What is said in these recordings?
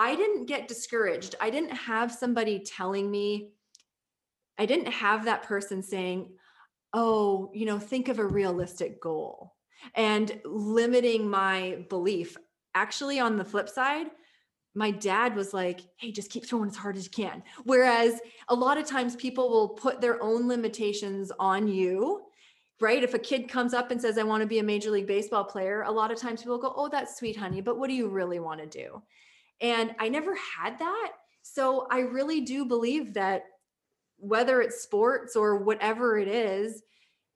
I didn't get discouraged. I didn't have somebody telling me, I didn't have that person saying, oh, you know, think of a realistic goal and limiting my belief. Actually, on the flip side, my dad was like, hey, just keep throwing as hard as you can. Whereas a lot of times people will put their own limitations on you right? If a kid comes up and says, I want to be a major league baseball player, a lot of times people go, Oh, that's sweet, honey, but what do you really want to do? And I never had that. So I really do believe that whether it's sports or whatever it is,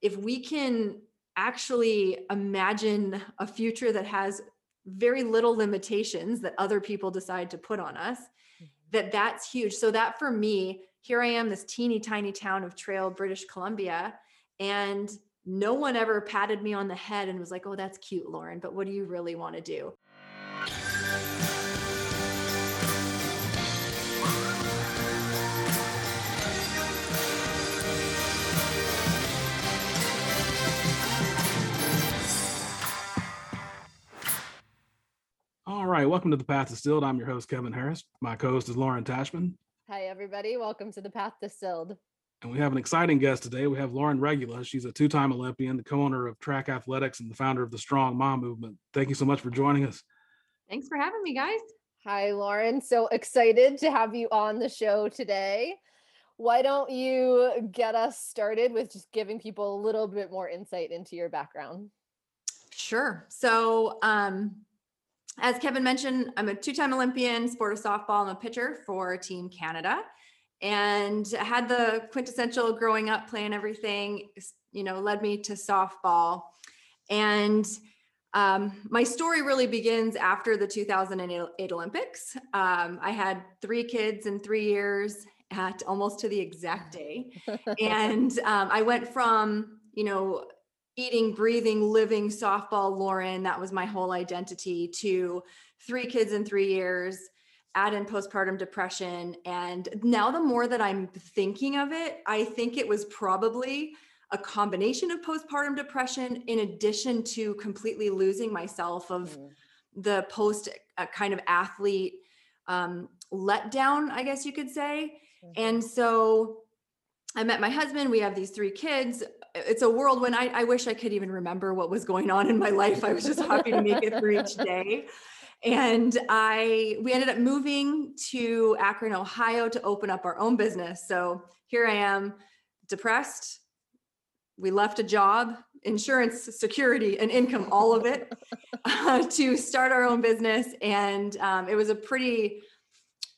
if we can actually imagine a future that has very little limitations that other people decide to put on us, mm-hmm. that that's huge. So that for me, here I am, this teeny tiny town of Trail, British Columbia, and no one ever patted me on the head and was like, oh, that's cute, Lauren, but what do you really want to do? All right, welcome to the Path Distilled. I'm your host, Kevin Harris. My co-host is Lauren Tashman. Hi, everybody. Welcome to the Path Distilled. And we have an exciting guest today. We have Lauren Regula. She's a two time Olympian, the co owner of Trak Athletics, and the founder of the Strong Mom Movement. Thank you so much for joining us. Thanks for having me, guys. Hi, Lauren. So excited to have you on the show today. Why don't you get us started with just giving people a little bit more insight into your background? Sure. So, um, as Kevin mentioned, I'm a two time Olympian, sport of softball. I'm a pitcher for Team Canada and had the quintessential growing up playing everything you know led me to softball and um, my story really begins after the 2008 olympics um, i had three kids in three years at almost to the exact day and um, i went from you know eating breathing living softball lauren that was my whole identity to three kids in three years add in postpartum depression. And now, the more that I'm thinking of it, I think it was probably a combination of postpartum depression in addition to completely losing myself of mm. the post uh, kind of athlete um, letdown, I guess you could say. Mm-hmm. And so I met my husband. We have these three kids. It's a world when I, I wish I could even remember what was going on in my life. I was just happy to make it through each day and I we ended up moving to Akron, Ohio to open up our own business. So here I am, depressed. We left a job, insurance, security, and income, all of it, uh, to start our own business. And um, it was a pretty,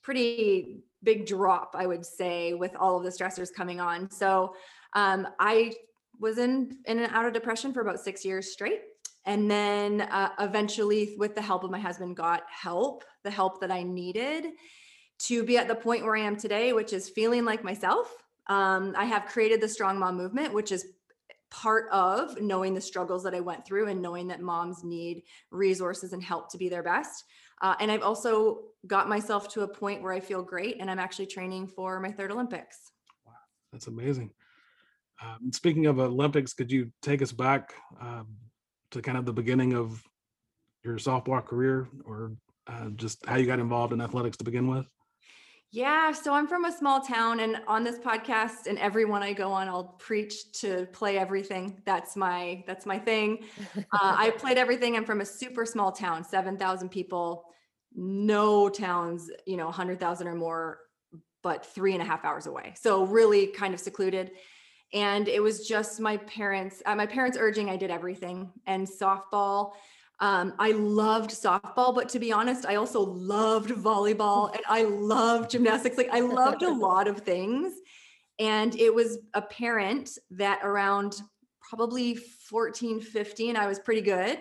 pretty big drop, I would say, with all of the stressors coming on. So um, I was in in and out of depression for about six years straight. And then uh, eventually with the help of my husband got help the help that i needed to be at the point where i am today which is feeling like myself. Um, i have created the strong mom movement which is part of knowing the struggles that i went through and knowing that moms need resources and help to be their best. Uh, and i've also got myself to a point where i feel great and i'm actually training for my third olympics. Wow that's amazing um, speaking of olympics could you take us back um, to kind of the beginning of your softball career or uh, just how you got involved in athletics to begin with? Yeah, so I'm from a small town, and on this podcast and everyone I go on, I'll preach to play everything. That's my that's my thing. Uh, I played everything. I'm from a super small town, seven thousand people. No towns, you know, hundred thousand or more, but three and a half hours away. So really kind of secluded and it was just my parents uh, my parents urging i did everything and softball um, i loved softball but to be honest i also loved volleyball and i loved gymnastics like i loved a lot of things and it was apparent that around probably 14 15 i was pretty good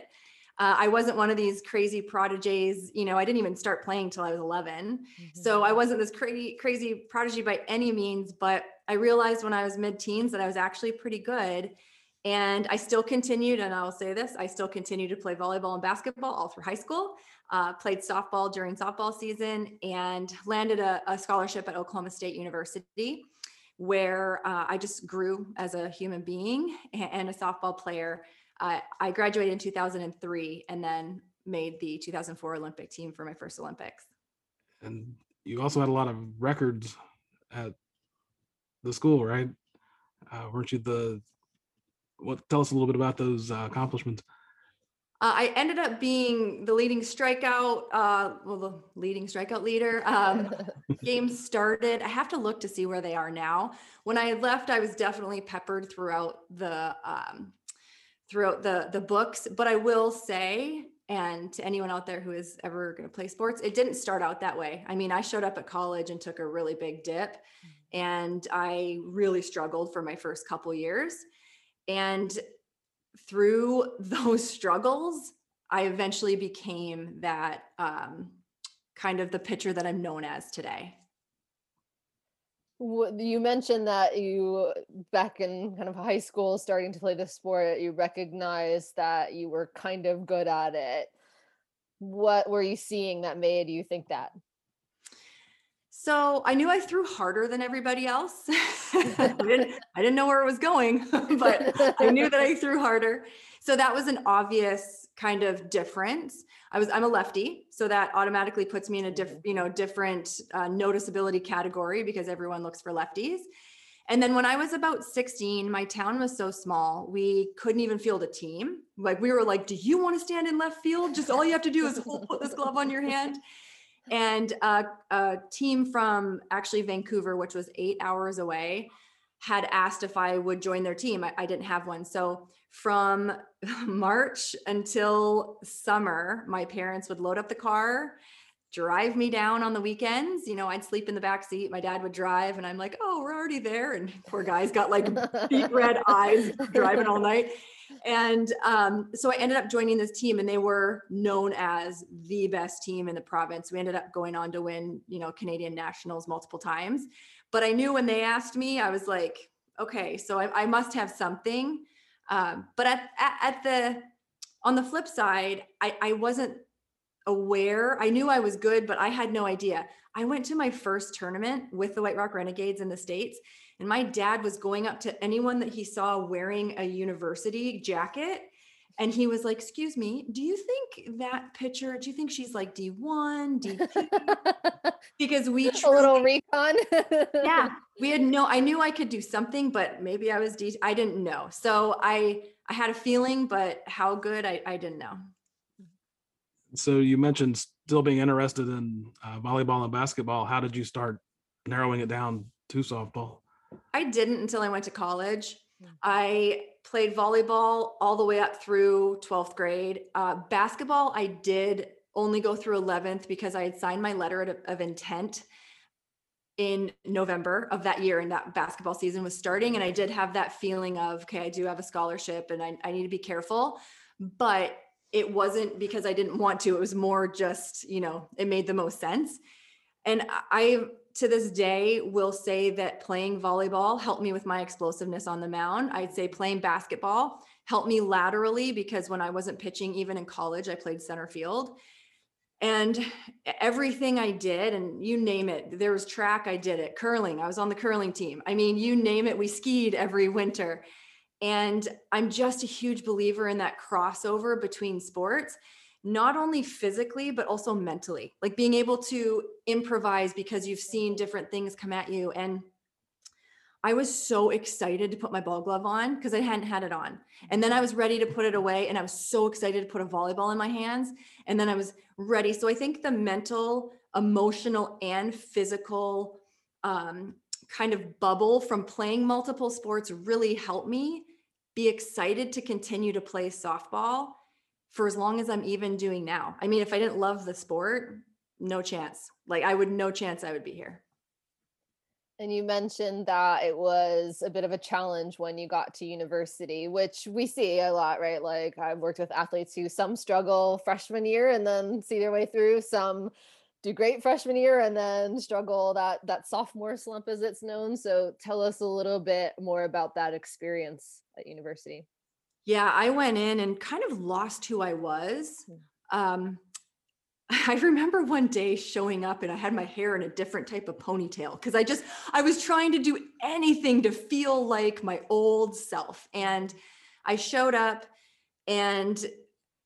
uh, I wasn't one of these crazy prodigies. You know, I didn't even start playing till I was 11. Mm-hmm. So I wasn't this crazy, crazy prodigy by any means, but I realized when I was mid teens that I was actually pretty good. And I still continued, and I'll say this I still continue to play volleyball and basketball all through high school. Uh, played softball during softball season and landed a, a scholarship at Oklahoma State University, where uh, I just grew as a human being and a softball player. Uh, I graduated in 2003 and then made the 2004 Olympic team for my first Olympics. and you also had a lot of records at the school, right? Uh, weren't you the? What? Tell us a little bit about those uh, accomplishments. Uh, I ended up being the leading strikeout, uh, well, the leading strikeout leader. Um, games started. I have to look to see where they are now. When I left, I was definitely peppered throughout the um, throughout the the books. But I will say, and to anyone out there who is ever going to play sports, it didn't start out that way. I mean, I showed up at college and took a really big dip, and I really struggled for my first couple years. And through those struggles, I eventually became that um, kind of the pitcher that I'm known as today. You mentioned that you, back in kind of high school, starting to play the sport, you recognized that you were kind of good at it. What were you seeing that made you think that? So I knew I threw harder than everybody else. I, didn't, I didn't know where it was going, but I knew that I threw harder. So that was an obvious kind of difference. I was I'm a lefty, so that automatically puts me in a diff, you know different uh, noticeability category because everyone looks for lefties. And then when I was about 16, my town was so small, we couldn't even field a team. Like we were like, "Do you want to stand in left field? Just all you have to do is hold, put this glove on your hand." And uh, a team from actually Vancouver, which was eight hours away, had asked if I would join their team. I, I didn't have one. So from March until summer, my parents would load up the car, drive me down on the weekends. You know, I'd sleep in the back seat. My dad would drive, and I'm like, oh, we're already there. And poor guy's got like deep red eyes driving all night. And um, so I ended up joining this team, and they were known as the best team in the province. We ended up going on to win, you know, Canadian nationals multiple times. But I knew when they asked me, I was like, okay, so I, I must have something. Um, but at, at, at the on the flip side, I, I wasn't aware. I knew I was good, but I had no idea. I went to my first tournament with the White Rock Renegades in the States, and my dad was going up to anyone that he saw wearing a university jacket. And he was like, Excuse me, do you think that pitcher, do you think she's like D1, D2? Because we a little recon. yeah, we had no, I knew I could do something, but maybe I was D, I didn't know. So I, I had a feeling, but how good, I, I didn't know. So you mentioned still being interested in uh, volleyball and basketball. How did you start narrowing it down to softball? I didn't until I went to college. Mm. I played volleyball all the way up through 12th grade. Uh, basketball, I did only go through 11th because I had signed my letter of, of intent in November of that year, and that basketball season was starting. And I did have that feeling of, okay, I do have a scholarship and I, I need to be careful. But it wasn't because I didn't want to, it was more just, you know, it made the most sense. And I, to this day, will say that playing volleyball helped me with my explosiveness on the mound. I'd say playing basketball helped me laterally because when I wasn't pitching, even in college, I played center field. And everything I did, and you name it, there was track, I did it, curling, I was on the curling team. I mean, you name it, we skied every winter. And I'm just a huge believer in that crossover between sports, not only physically, but also mentally, like being able to improvise because you've seen different things come at you. And I was so excited to put my ball glove on because I hadn't had it on. And then I was ready to put it away. And I was so excited to put a volleyball in my hands. And then I was ready. So I think the mental, emotional, and physical um, kind of bubble from playing multiple sports really helped me be excited to continue to play softball for as long as I'm even doing now. I mean, if I didn't love the sport, no chance. Like I would no chance I would be here. And you mentioned that it was a bit of a challenge when you got to university, which we see a lot, right? Like I've worked with athletes who some struggle freshman year and then see their way through, some do great freshman year and then struggle that that sophomore slump as it's known. So tell us a little bit more about that experience at university. Yeah, I went in and kind of lost who I was. Hmm. Um, I remember one day showing up and I had my hair in a different type of ponytail because I just, I was trying to do anything to feel like my old self. And I showed up and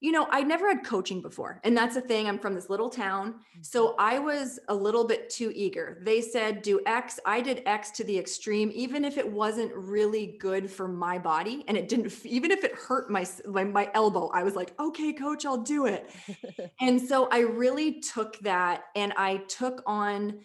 you know, I never had coaching before. And that's the thing. I'm from this little town. So mm-hmm. I was a little bit too eager. They said, do X. I did X to the extreme, even if it wasn't really good for my body. And it didn't, even if it hurt my, my, my elbow, I was like, okay, coach, I'll do it. And so I really took that and I took on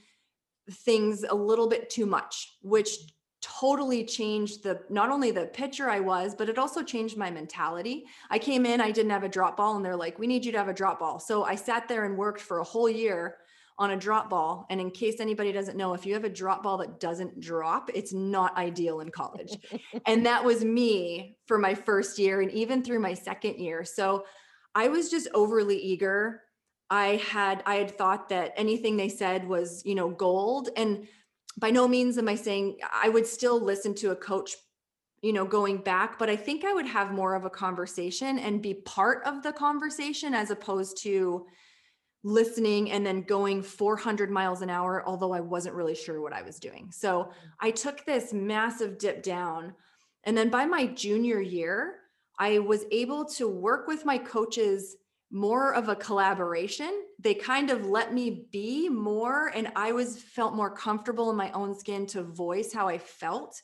things a little bit too much, which totally changed the not only the pitcher I was, but it also changed my mentality. I came in, I didn't have a drop ball, and they're like, we need you to have a drop ball. So I sat there and worked for a whole year on a drop ball. And in case anybody doesn't know, if you have a drop ball that doesn't drop, it's not ideal in college. and that was me for my first year and even through my second year. So I was just overly eager. I had I had thought that anything they said was, you know, gold and by no means am I saying I would still listen to a coach, you know, going back, but I think I would have more of a conversation and be part of the conversation as opposed to listening and then going 400 miles an hour, although I wasn't really sure what I was doing. So I took this massive dip down. And then by my junior year, I was able to work with my coaches more of a collaboration. They kind of let me be more and I was felt more comfortable in my own skin to voice how I felt.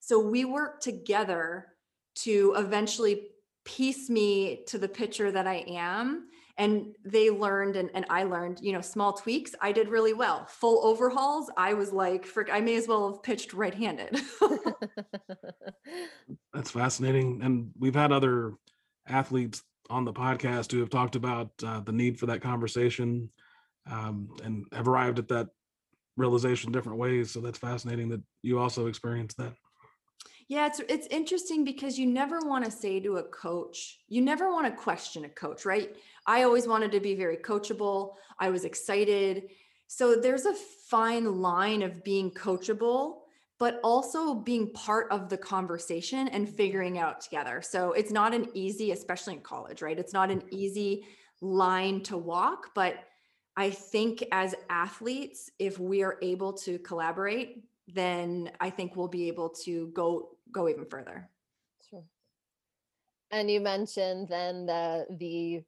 So we worked together to eventually piece me to the picture that I am. And they learned and, and I learned, you know, small tweaks. I did really well. Full overhauls, I was like, frick, I may as well have pitched right-handed. That's fascinating. And we've had other athletes on the podcast who have talked about uh, the need for that conversation um, and have arrived at that realization different ways. So that's fascinating that you also experienced that. Yeah, it's it's interesting because you never want to say to a coach, you never want to question a coach, right? I always wanted to be very coachable. I was excited. So there's a fine line of being coachable, but also being part of the conversation and figuring out together. So it's not an easy, especially in college, right? It's not an easy line to walk, but I think as athletes, if we are able to collaborate, then I think we'll be able to go go even further. Sure. And you mentioned then the the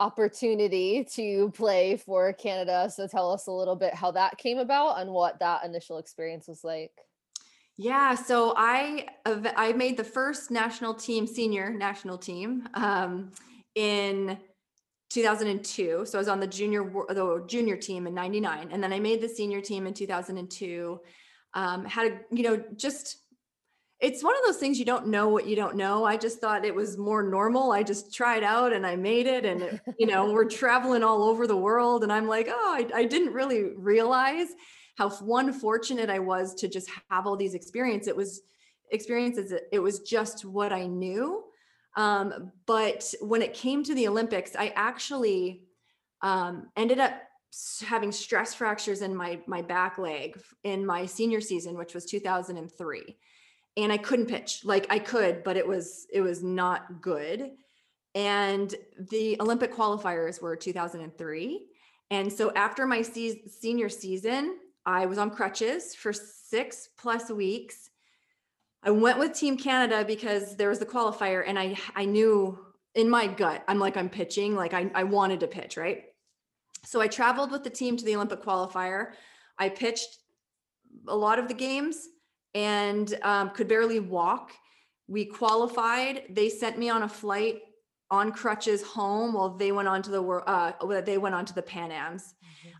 opportunity to play for Canada. So tell us a little bit how that came about and what that initial experience was like. Yeah, so I I made the first national team, senior national team, um, in 2002. So I was on the junior the junior team in '99, and then I made the senior team in 2002. Um, had a you know just it's one of those things you don't know what you don't know. I just thought it was more normal. I just tried out and I made it, and it, you know we're traveling all over the world, and I'm like, oh, I, I didn't really realize how one fortunate I was to just have all these experiences. It was experiences. it- was just what I knew. Um, but when it came to the Olympics, I actually um, ended up having stress fractures in my my back leg in my senior season, which was 2003, and I couldn't pitch. Like I could, but it was it was not good. And the Olympic qualifiers were 2003. And so after my se- senior season, I was on crutches for six plus weeks. I went with Team Canada because there was the qualifier, and I I knew in my gut, I'm like I'm pitching, like I, I wanted to pitch, right? So I traveled with the team to the Olympic qualifier. I pitched a lot of the games and um, could barely walk. We qualified. They sent me on a flight on crutches home while they went on to the world. Uh, they went on to the Pan Ams.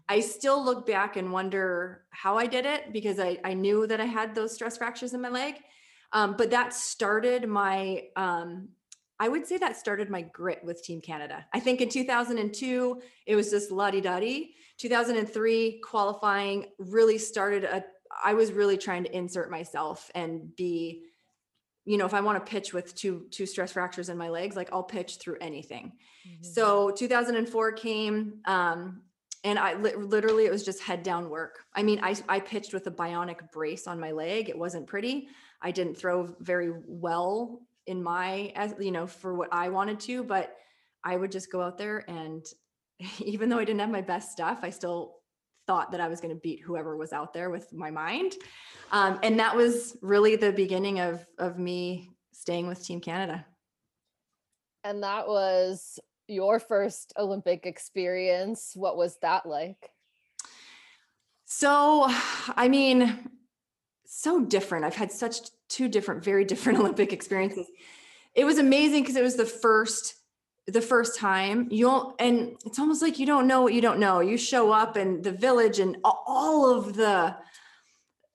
I still look back and wonder how I did it because I, I knew that I had those stress fractures in my leg. Um, but that started my, um, I would say that started my grit with Team Canada. I think in 2002, it was just luddy duddy. 2003 qualifying really started a, I was really trying to insert myself and be, you know, if I want to pitch with two, two stress fractures in my legs, like I'll pitch through anything. Mhm. So 2004 came, um, and I li- literally it was just head down work. I mean, I I pitched with a bionic brace on my leg. It wasn't pretty. I didn't throw very well in my, as you know, for what I wanted to, but I would just go out there and even though I didn't have my best stuff, I still thought that I was going to beat whoever was out there with my mind. Um, and that was really the beginning of of me staying with Team Canada. And that was your first Olympic experience. What was that like? So, I mean, so different. I've had such two different, very different Olympic experiences. It was amazing because it was the first the first time you'll and it's almost like you don't know what you don't know. You show up and the village and all of the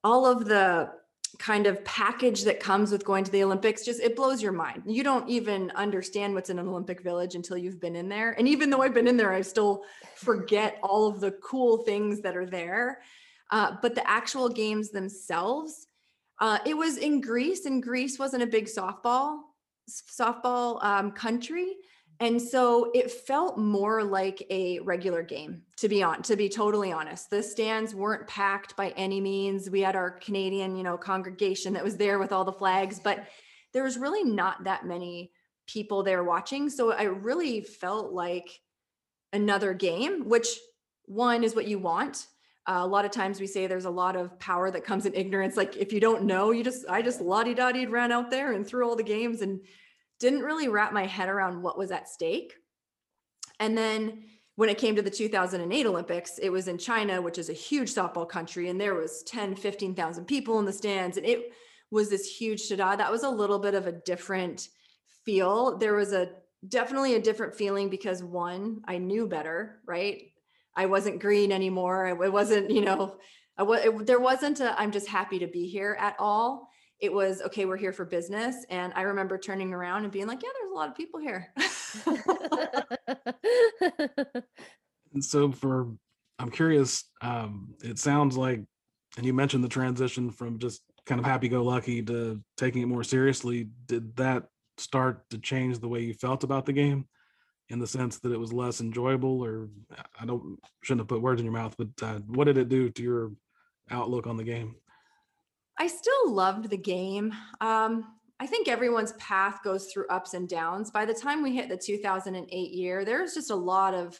all of the kind of package that comes with going to the olympics just it blows your mind. You don't even understand what's in an olympic village until you've been in there. And even though i've been in there i still forget all of the cool things that are there. Uh, but the actual games themselves uh, it was in greece and greece wasn't a big softball softball um, country and so it felt more like a regular game, to be on, to be totally honest. The stands weren't packed by any means. We had our Canadian, you know, congregation that was there with all the flags, but there was really not that many people there watching. So I really felt like another game, which one is what you want. Uh, a lot of times we say there's a lot of power that comes in ignorance. Like if you don't know, you just, I just lottie dottied ran out there and threw all the games and didn't really wrap my head around what was at stake. And then when it came to the 2008 Olympics, it was in China, which is a huge softball country, and there was 10, 15,000 people in the stands, and it was this huge tada. That was a little bit of a different feel. There was a definitely a different feeling because one, I knew better, right? I wasn't green anymore. It wasn't, you know, I was, it, there wasn't a I'm just happy to be here at all it was okay we're here for business and i remember turning around and being like yeah there's a lot of people here. And so for i'm curious um it sounds like and you mentioned the transition from just kind of happy-go-lucky to taking it more seriously. Did that start to change the way you felt about the game? In the sense that it was less enjoyable or i don't shouldn't have put words in your mouth but uh, what did it do to your outlook on the game I still loved the game. Um, I think everyone's path goes through ups and downs. By the time we hit the 2008 year, there's just a lot of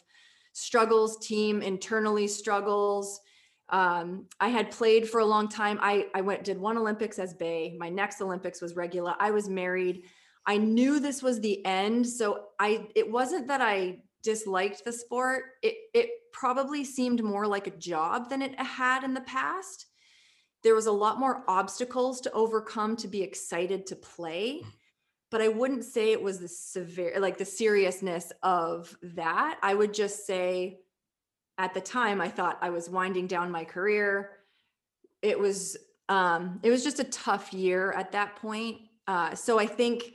struggles, team internally struggles. Um, I had played for a long time. I, I went, did one Olympics as Bay. My next Olympics was regular. I was married. I knew this was the end. So I, it wasn't that I disliked the sport. It, it probably seemed more like a job than it had in the past there was a lot more obstacles to overcome to be excited to play mm. but i wouldn't say it was the severe like the seriousness of that. I would just say at the time i thought i was winding down my career. It was um it was just a tough year at that point. Uh so i think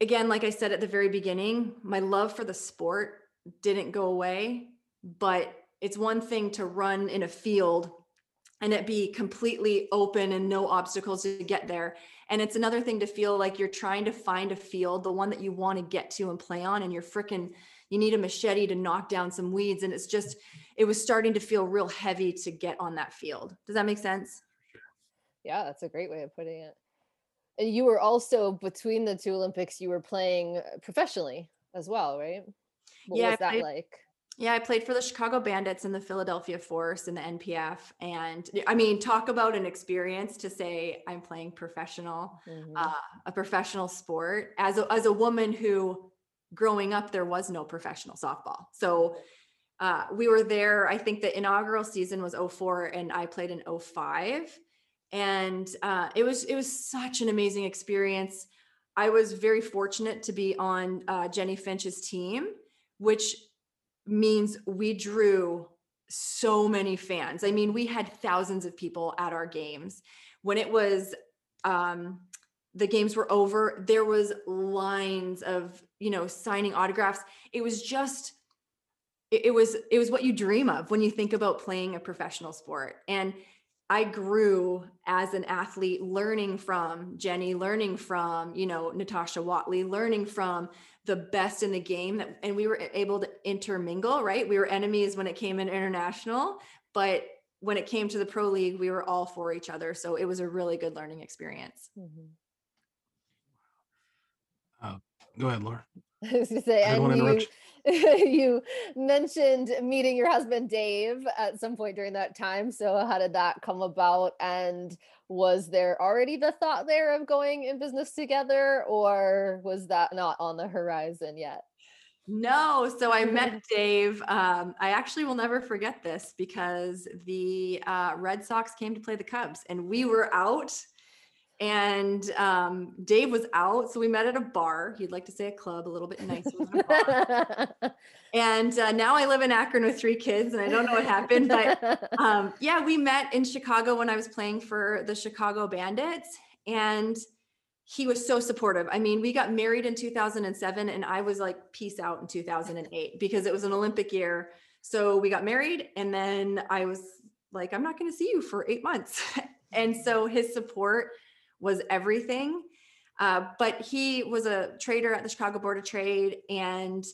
again like i said at the very beginning my love for the sport didn't go away but it's one thing to run in a field and it be completely open and no obstacles to get there. And it's another thing to feel like you're trying to find a field, the one that you want to get to and play on, and you're freaking, you need a machete to knock down some weeds. And it's just, it was starting to feel real heavy to get on that field. Does that make sense? Yeah, that's a great way of putting it. And you were also between the two Olympics, you were playing uh, professionally as well, right? What yeah, was that like? Yeah, I played for the Chicago Bandits and the Philadelphia Force and the NPF. And I mean, talk about an experience to say I'm playing professional, mm-hmm. uh, a professional sport. As a, as a woman who growing up, there was no professional softball. So uh, we were there, I think the inaugural season was 04 and I played in 05. And uh, it was it was such an amazing experience. I was very fortunate to be on uh, Jennie Finch's team, which means we drew so many fans. I mean, we had thousands of people at our games. When it was um the games were over, there was lines of, you know, signing autographs. It was just it, it was it was what you dream of when you think about playing a professional sport. And I grew as an athlete learning from Jennie, learning from, you know, Natasha Watley, learning from the best in the game that, and we were able to intermingle, right? We were enemies when it came in international, but when it came to the pro league, we were all for each other. So it was a really good learning experience. Mm-hmm. Uh, go ahead, Laura. I was gonna say, I don't and wanna you, mentioned meeting your husband Dave at some point during that time. So how did that come about? And was there already the thought there of going in business together, or was that not on the horizon yet? No, so I met Dave. Um, I actually will never forget this because the uh, Red Sox came to play the Cubs and we were out and um, Dave was out. So we met at a bar. He'd like to say a club, a little bit nicer than a bar. And uh, now I live in Akron with three kids and I don't know what happened, but um, yeah, we met in Chicago when I was playing for the Chicago Bandits, and he was so supportive. I mean, we got married in 2007, and I was like, peace out in 2008 because it was an Olympic year. So we got married, and then I was like, I'm not going to see you for eight months. and so his support was everything. Uh, but he was a trader at the Chicago Board of Trade, and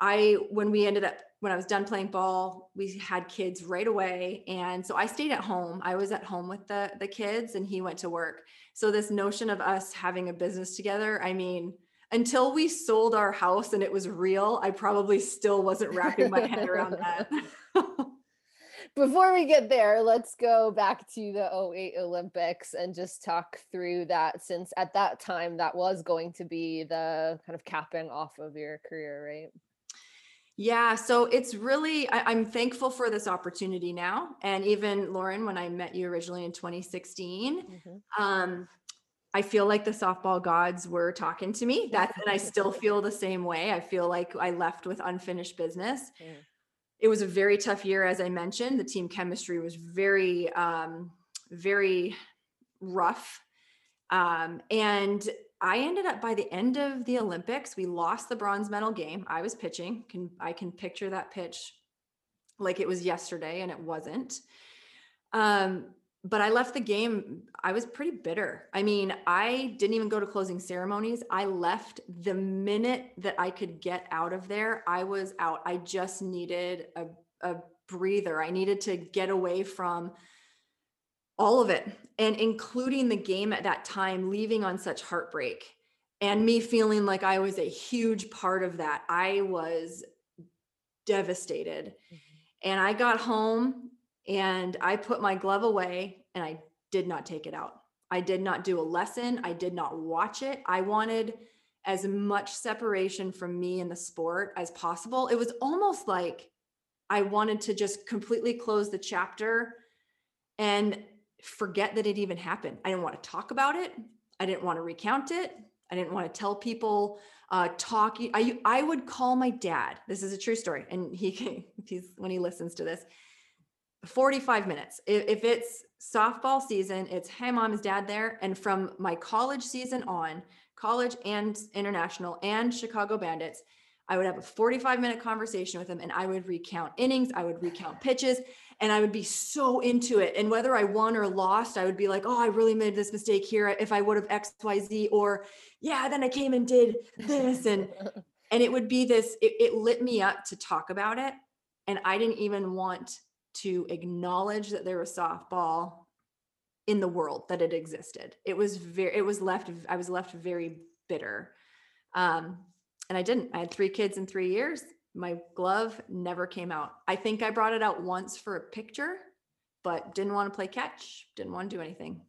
I, when we ended up, when I was done playing ball, we had kids right away. And so I stayed at home. I was at home with the, the kids and he went to work. So this notion of us having a business together, I mean, until we sold our house and it was real, I probably still wasn't wrapping my head around that. Before we get there, let's go back to the 08 Olympics and just talk through that since at that time that was going to be the kind of capping off of your career, right? Yeah, so it's really, I, I'm thankful for this opportunity now. And even Lauren, when I met you originally in 2016, Mhm. um, I feel like the softball gods were talking to me. That's and I still feel the same way. I feel like I left with unfinished business. Mm. It was a very tough year, as I mentioned. The team chemistry was very, um, very rough. Um, and I ended up by the end of the Olympics, we lost the bronze medal game. I was pitching. Can I can picture that pitch like it was yesterday, and it wasn't. Um, but I left the game. I was pretty bitter. I mean, I didn't even go to closing ceremonies. I left the minute that I could get out of there. I was out. I just needed a, a breather. I needed to get away from all of it and including the game at that time leaving on such heartbreak and me feeling like i was a huge part of that i was devastated mm-hmm. and i got home and i put my glove away and i did not take it out i did not do a lesson i did not watch it i wanted as much separation from me and the sport as possible it was almost like i wanted to just completely close the chapter and forget that it even happened. I didn't want to talk about it. I didn't want to recount it. I didn't want to tell people uh talk I I would call my dad. This is a true story and he he's when he listens to this 45 minutes. If, it's softball season, it's hey mom is dad there and from my college season on, college and international and Chicago Bandits, I would have a 45 minute conversation with him and I would recount innings, I would recount pitches, and I would be so into it. And whether I won or lost, I would be like, oh, I really made this mistake here. If I would have XYZ, or yeah, then I came and did this. And and it would be this, it, it lit me up to talk about it. And I didn't even want to acknowledge that there was softball in the world that it existed. It was very, it was left, I was left very bitter. Um, and I didn't. I had three kids in three years. My glove never came out. I think I brought it out once for a picture, but didn't want to play catch, didn't want to do anything.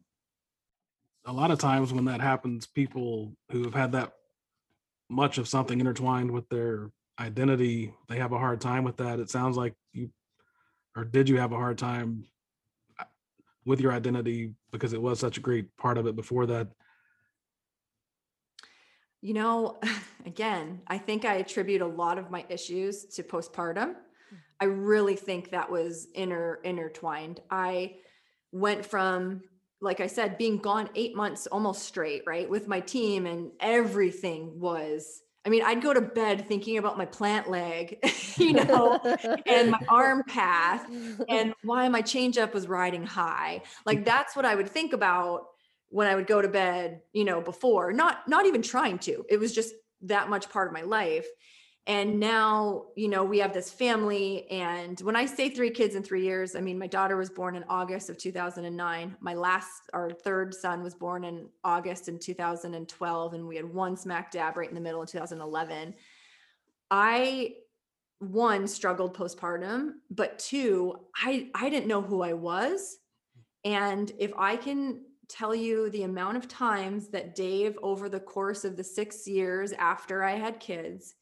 a lot of times when that happens, people who have had that much of something intertwined with their identity, they have a hard time with that. It sounds like you, or did you have a hard time uh, with your identity because it was such a great part of it before that? You know, again, I think I attribute a lot of my issues to postpartum. I really think that was inter intertwined. I went from, like I said, being gone eight months almost straight, right, with my team, and everything was. I mean, I'd go to bed thinking about my plant leg, you know, and my arm path, and why my changeup was riding high. Mm. Like that's what I would think about when I would go to bed, you know, before, not not even trying to. It was just that much part of my life. And now, you know, we have this family and when I say 3 kids in 3 years, I mean my daughter was born in August of 2009. My last our third son was born in August in 2012 and we had one smack dab right in the middle of 2011. I one struggled postpartum, but two, I I didn't know who I was. And if I can tell you the amount of times that Dave over the course of the 6 years after I had kids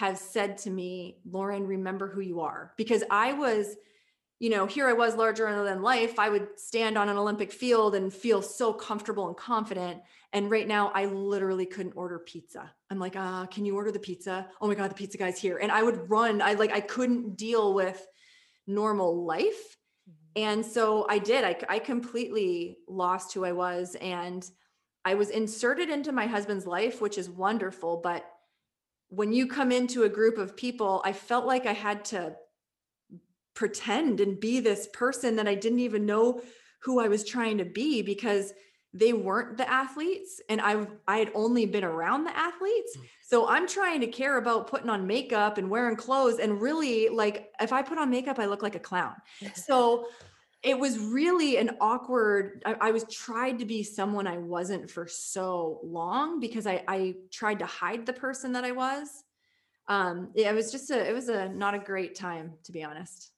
has said to me, "Lauren, remember who you are." Because I was you know, here I was larger than life. I would stand on an Olympic field and feel so comfortable and confident. And right now, I literally couldn't order pizza. I'm like, uh, can you order the pizza? Oh my God, the pizza guy's here. And I would run. I like, I couldn't deal with normal life. Mm-hmm. And so I did. I, I completely lost who I was. And I was inserted into my husband's life, which is wonderful. But when you come into a group of people, I felt like I had to pretend and be this person that I didn't even know who I was trying to be because they weren't the athletes and I I had only been around the athletes. Mm. So I'm trying to care about putting on makeup and wearing clothes and really like if I put on makeup I look like a clown. So it was really an awkward I, I was tried to be someone I wasn't for so long because I I tried to hide the person that I was. Um yeah, it was just a it was a not a great time to be honest.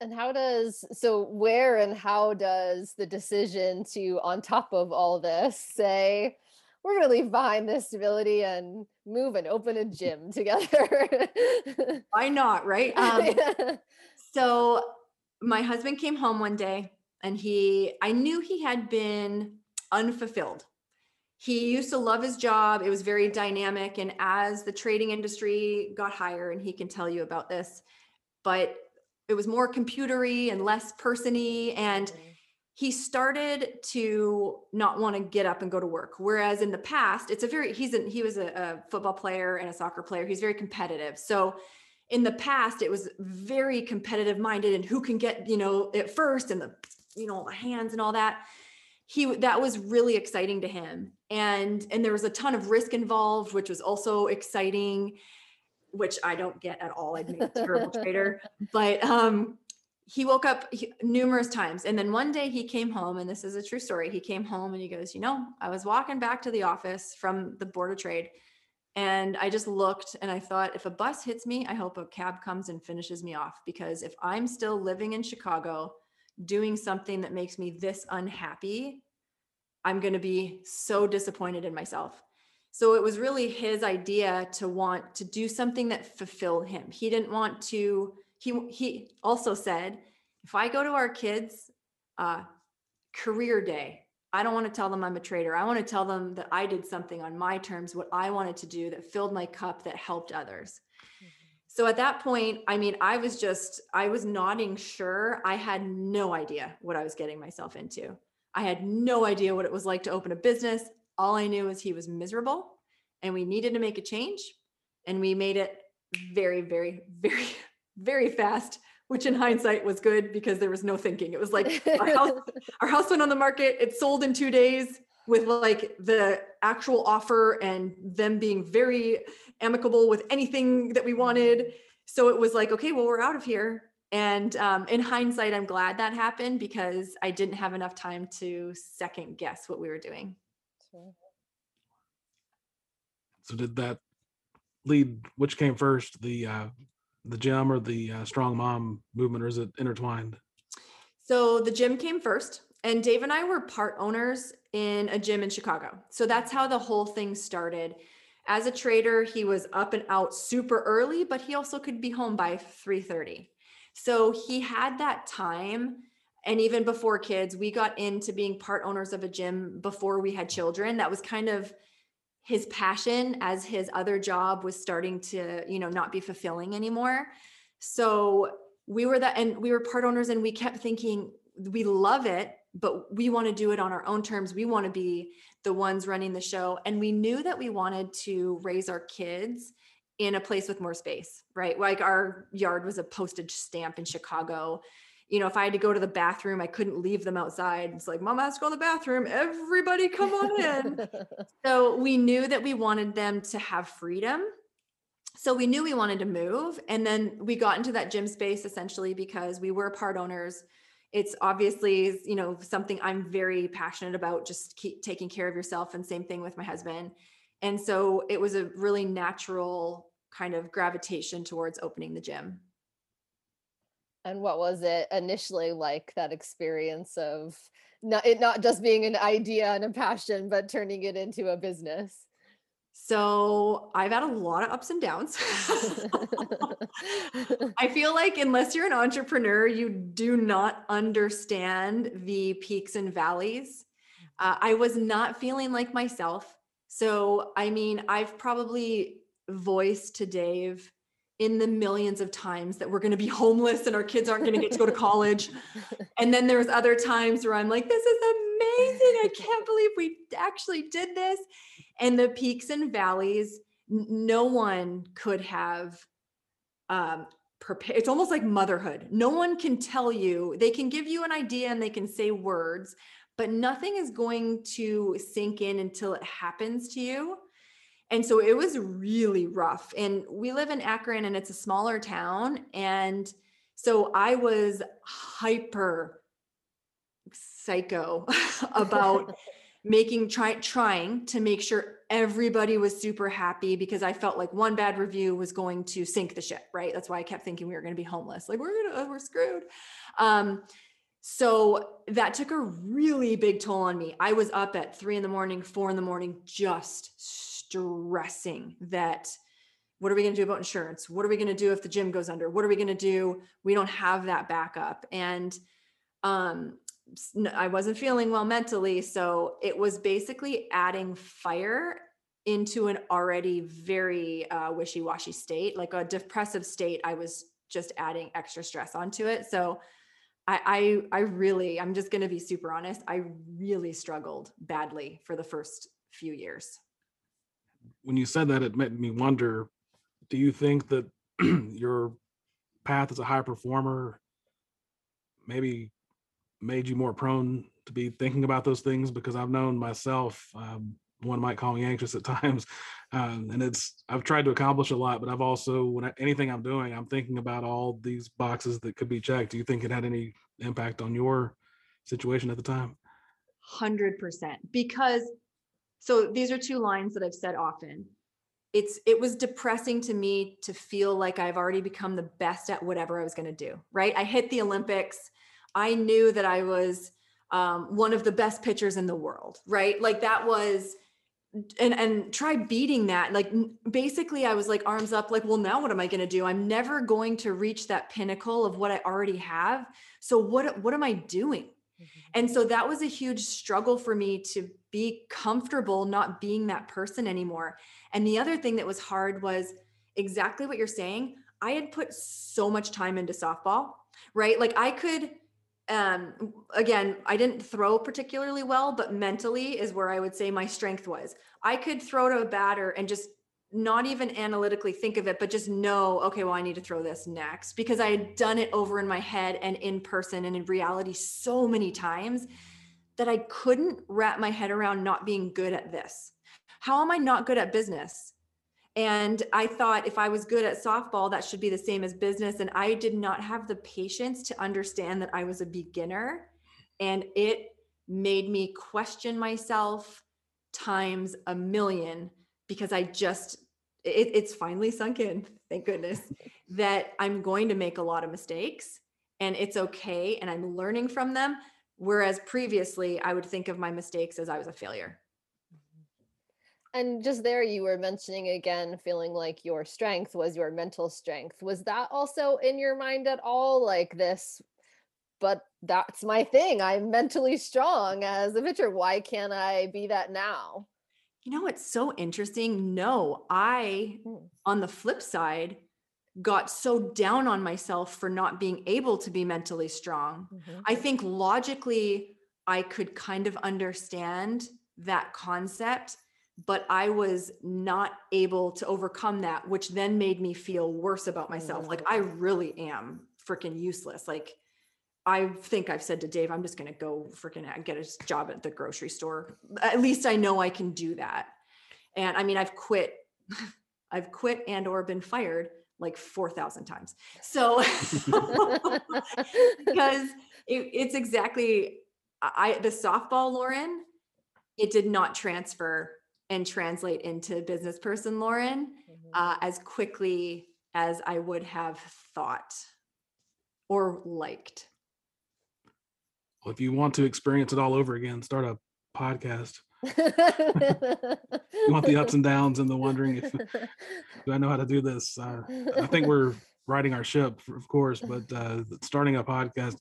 And how does so where and how does the decision to on top of all this say we're going to leave behind this stability and move and open a gym together? Why not, right? Um, so my husband came home one day and he I knew he had been unfulfilled. He used to love his job. It was very dynamic and as the trading industry got higher and he can tell you about this, but it was more computery and less persony and Mm-hmm. he started to not want to get up and go to work whereas in the past it's a very he's a he was a, a football player and a soccer player he's very competitive so in the past it was very competitive minded and who can get you know it first and the you know the hands and all that he that was really exciting to him and and there was a ton of risk involved which was also exciting which I don't get at all. I'd make a terrible trader. But um, he woke up numerous times. And then one day he came home, and this is a true story. He came home and he goes, You know, I was walking back to the office from the Board of Trade. And I just looked and I thought, if a bus hits me, I hope a cab comes and finishes me off. Because if I'm still living in Chicago doing something that makes me this unhappy, I'm going to be so disappointed in myself. So it was really his idea to want to do something that fulfilled him. He didn't want to, he he also said, if I go to our kids' uh, career day, I don't want to tell them I'm a trader. I want to tell them that I did something on my terms, what I wanted to do that filled my cup, that helped others. Mm-hmm. So at that point, I mean, I was just, I was nodding sure. I had no idea what I was getting myself into. I had no idea what it was like to open a business. All I knew was he was miserable and we needed to make a change. And we made it very, very, very, very fast, which in hindsight was good because there was no thinking. It was like our house, our house went on the market, it sold in two days with like the actual offer and them being very amicable with anything that we wanted. So it was like, okay, well, we're out of here. And um, in hindsight, I'm glad that happened because I didn't have enough time to second guess what we were doing. Sure. So did that lead? Which came first, the uh, the gym or the uh, strong mom movement, or is it intertwined? So the gym came first, and Dave and I were part owners in a gym in Chicago. So that's how the whole thing started. As a trader, he was up and out super early, but he also could be home by 3:30. So he had that time and even before kids, we got into being part owners of a gym before we had children. That was kind of his passion as his other job was starting to, you know, not be fulfilling anymore. So we were that and we were part owners and we kept thinking we love it but we want to do it on our own terms. We want to be the ones running the show. And we knew that we wanted to raise our kids in a place with more space right? Like our yard was a postage stamp in chicago you know if i had to go to the bathroom i couldn't leave them outside. It's like mom has to go to the bathroom. Everybody come on in. So we knew that we wanted them to have freedom. So we knew we wanted to move and then we got into that gym space essentially because we were part owners. It's obviously you know something i'm very passionate about just keep taking care of yourself and same thing with my husband. And so it was a really natural kind of gravitation towards opening the gym. And what was it initially like that experience of not it not just being an idea and a passion, but turning it into a business? So I've had a lot of ups and downs. I feel like unless you're an entrepreneur, you do not understand the peaks and valleys. Uh, I was not feeling like myself. So, I mean, I've probably voiced to Dave in the millions of times that we're going to be homeless and our kids aren't going to get to go to college. And then there's other times where I'm like, this is amazing. I can't believe we actually did this. And the peaks and valleys, no one could have um, prepared. It's almost like motherhood. No one can tell you, they can give you an idea and they can say words, but nothing is going to sink in until it happens to you. And so it was really rough. And we live in Akron and it's a smaller town. And so I was hyper psycho about making try trying to make sure everybody was super happy because I felt like one bad review was going to sink the ship, right? That's why I kept thinking we were going to be homeless. Like we're gonna we're screwed. Um, so that took a really big toll on me. I was up at three in the morning, four in the morning, just stressing that what are we going to do about insurance? What are we going to do if the gym goes under? What are we going to do? We don't have that backup. And um, I wasn't feeling well mentally. So it was basically adding fire into an already very uh, wishy washy state, like a depressive state. I was just adding extra stress onto it. So I, I, I really, I'm just going to be super honest. I really struggled badly for the first few years. When you said that, it made me wonder, do you think that your path as a high performer maybe made you more prone to be thinking about those things? Because I've known myself, um, one might call me anxious at times. Um, and it's, I've tried to accomplish a lot, but I've also, when I, anything I'm doing, I'm thinking about all these boxes that could be checked. Do you think it had any impact on your situation at the time? 100% because so these are two lines that I've said often. It's it was depressing to me to feel like I've already become the best at whatever I was going to do, right? I hit the Olympics. I knew that I was um, one of the best pitchers in the world, right? Like that was and and try beating that like basically i was like arms up like well now what am i going to do i'm never going to reach that pinnacle of what i already have so what what am i doing mm-hmm. and so that was a huge struggle for me to be comfortable not being that person anymore. And the other thing that was hard was exactly what you're saying. I had put so much time into softball right? Like i could um again i didn't throw particularly well but mentally is where i would say my strength was. I could throw to a batter and just not even analytically think of it but just know okay well i need to throw this next because i had done it over in my head and in person and in reality so many times that i couldn't wrap my head around not being good at this how am i not good at business and I thought if I was good at softball, that should be the same as business. And I did not have the patience to understand that I was a beginner. And it made me question myself times a million because I just, it, it's finally sunk in, thank goodness, that I'm going to make a lot of mistakes and it's okay. And I'm learning from them. Whereas previously, I would think of my mistakes as I was a failure. And just there, you were mentioning again, feeling like your strength was your mental strength. Was that also in your mind at all? Like this, but that's my thing. I'm mentally strong as a pitcher. Why can't I be that now? You know, it's so interesting. No, I, hmm. on the flip side, got so down on myself for not being able to be mentally strong. Mm-hmm. I think logically, I could kind of understand that concept but I was not able to overcome that, which then made me feel worse about myself. Like I mm. really am freaking useless. Like I think I've said to Dave, I'm just going to go freaking get a job at the grocery store. At least I know I can do that. And I mean, I've quit, I've quit and or been fired like 4,000 times. So because it, it's exactly I the softball Lauren, it did not transfer and translate into business person Lauren Mhm. uh, as quickly as I would have thought or liked. Well, if you want to experience it all over again, start a podcast. You want the ups and downs and the wondering if do I know how to do this? Uh, I think we're riding our ship, of course, but uh, starting a podcast,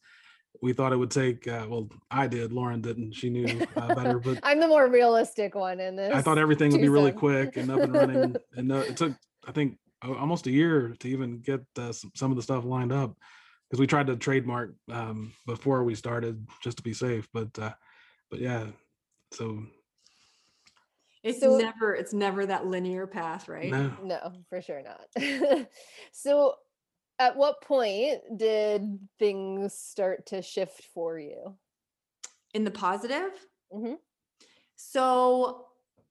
we thought it would take. Uh, well, I did. Lauren didn't. She knew uh, better, but I'm the more realistic one in this. I thought everything would be really quick and up and running. And uh, it took, I think, almost a year to even get uh, some, of the stuff lined up because we tried to trademark um, before we started just to be safe. But, uh, but yeah, so It's So- never it's never that linear path, right? no, No, for sure not. so, at what point did things start to shift for you? In the positive. Mhm. So,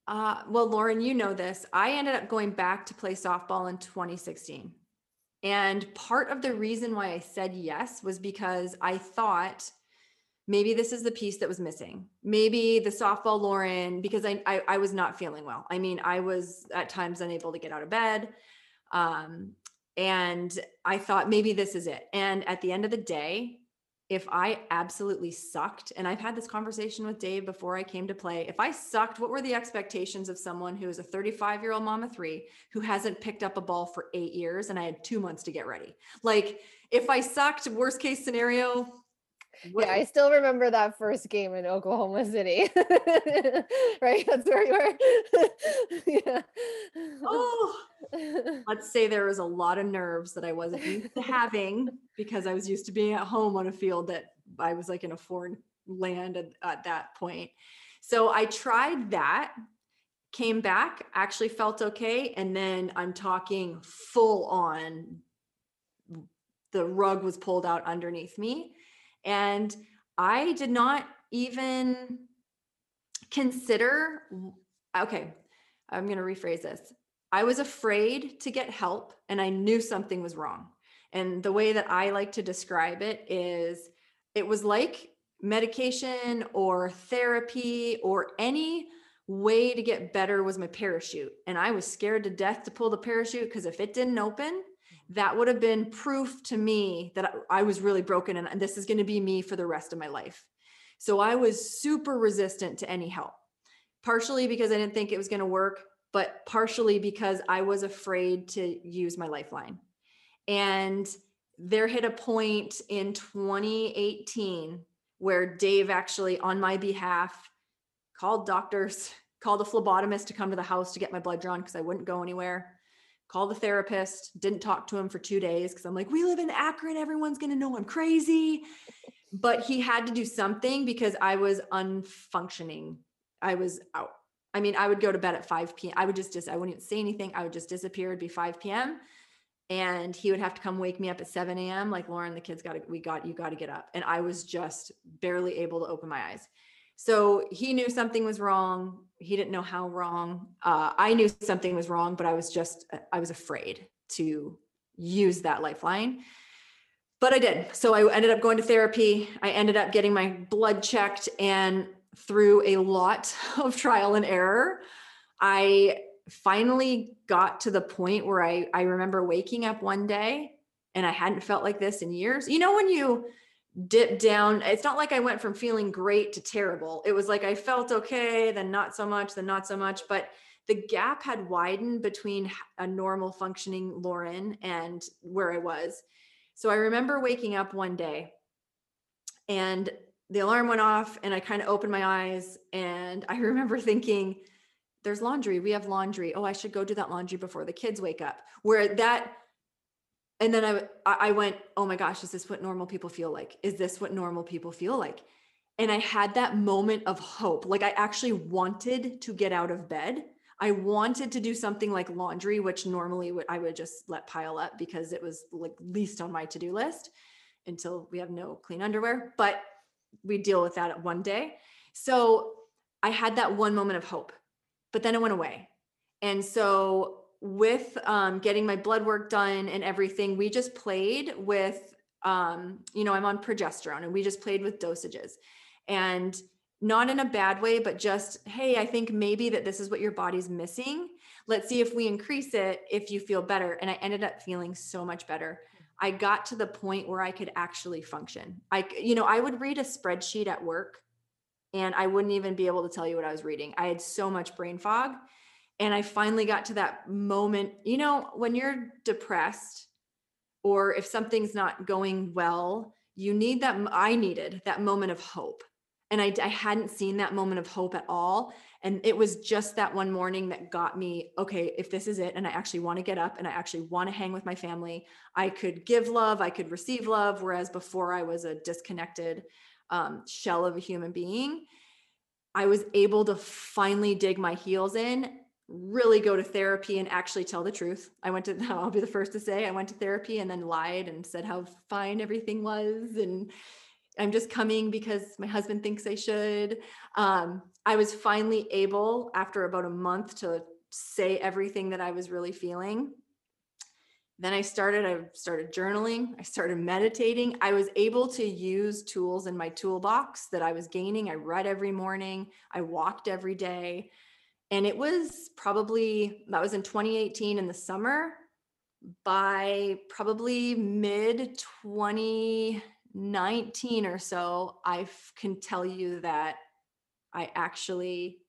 uh, well, Lauren, you know this. I ended up going back to play softball in 2016. And part of the reason why I said yes was because I thought maybe this is the piece that was missing. Maybe the softball Lauren, because I, I, I was not feeling well. I mean, I was at times unable to get out of bed. Um, and I thought maybe this is it. And at the end of the day, if I absolutely sucked, and I've had this conversation with Dave before I came to play, if I sucked, what were the expectations of someone who is a 35 year old mama three who hasn't picked up a ball for eight years and I had two months to get ready? Like, if I sucked, worst case scenario, Yeah, I still remember that first game in Oklahoma City. right? That's where you were. yeah. oh, let's say there was a lot of nerves that I wasn't used to having because I was used to being at home on a field that I was like in a foreign land at, at that point. So I tried that, came back, actually felt okay. And then I'm talking full on the rug was pulled out underneath me. And I did not even consider, okay, I'm going to rephrase this. I was afraid to get help and I knew something was wrong. And the way that I like to describe it is it was like medication or therapy or any way to get better was my parachute. And I was scared to death to pull the parachute because if it didn't open, that would have been proof to me that I was really broken and this is going to be me for the rest of my life. So I was super resistant to any help, partially because I didn't think it was going to work, but partially because I was afraid to use my lifeline. And there hit a point in 2018 where Dave actually, on my behalf, called doctors, called a phlebotomist to come to the house to get my blood drawn because I wouldn't go anywhere. Called the therapist, didn't talk to him for two days because I'm like, we live in Akron, everyone's gonna know I'm crazy. But he had to do something because I was unfunctioning. I was out. I mean, I would go to bed at 5 p.m. I would just, just I wouldn't say anything. I would just disappear. It'd be 5 p.m. And he would have to come wake me up at 7 a.m. Like, Lauren, the kids got to, we got, you got to get up. And I was just barely able to open my eyes. So he knew something was wrong. He didn't know how wrong. Uh, I knew something was wrong, but I was just, uh, I was afraid to use that lifeline. But I did. So I ended up going to therapy. I ended up getting my blood checked. And through a lot of trial and error, I finally got to the point where I, I remember waking up one day and I hadn't felt like this in years. You know, when you dip down, it's not like I went from feeling great to terrible. It was like I felt okay, then not so much, then not so much. But the gap had widened between a normal functioning Lauren and where I was. So I remember waking up one day and the alarm went off and I kind of opened my eyes and I remember thinking, there's laundry. We have laundry. Oh, I should go do that laundry before the kids wake up. Where that, and then I I went, oh my gosh, is this what normal people feel like? Is this what normal people feel like? And I had that moment of hope. Like I actually wanted to get out of bed. I wanted to do something like laundry, which normally I would just let pile up because it was like least on my to-do list until we have no clean underwear. But we deal with that one day. So I had that one moment of hope, but then it went away. And so with um, getting my blood work done and everything, we just played with, um, you know, I'm on progesterone and we just played with dosages. And not in a bad way, but just, hey, I think maybe that this is what your body's missing. Let's see if we increase it if you feel better. And I ended up feeling so much better. I got to the point where I could actually function. I, you know, I would read a spreadsheet at work and I wouldn't even be able to tell you what I was reading. I had so much brain fog. And I finally got to that moment, you know, when you're depressed or if something's not going well, you need that. I needed that moment of hope. And I, I hadn't seen that moment of hope at all. And it was just that one morning that got me, okay, if this is it, and I actually want to get up and I actually want to hang with my family, I could give love, I could receive love. Whereas before I was a disconnected um, shell of a human being, I was able to finally dig my heels in really go to therapy and actually tell the truth. I went to, I'll be the first to say, I went to therapy and then lied and said how fine everything was. And I'm just coming because my husband thinks I should. Um, I was finally able, after about a month, to say everything that I was really feeling. Then I started, I started journaling, I started meditating. I was able to use tools in my toolbox that I was gaining. I read every morning, I walked every day. And it was probably, that was in 2018 in the summer. By probably mid 2019 or so, I can tell you that I actually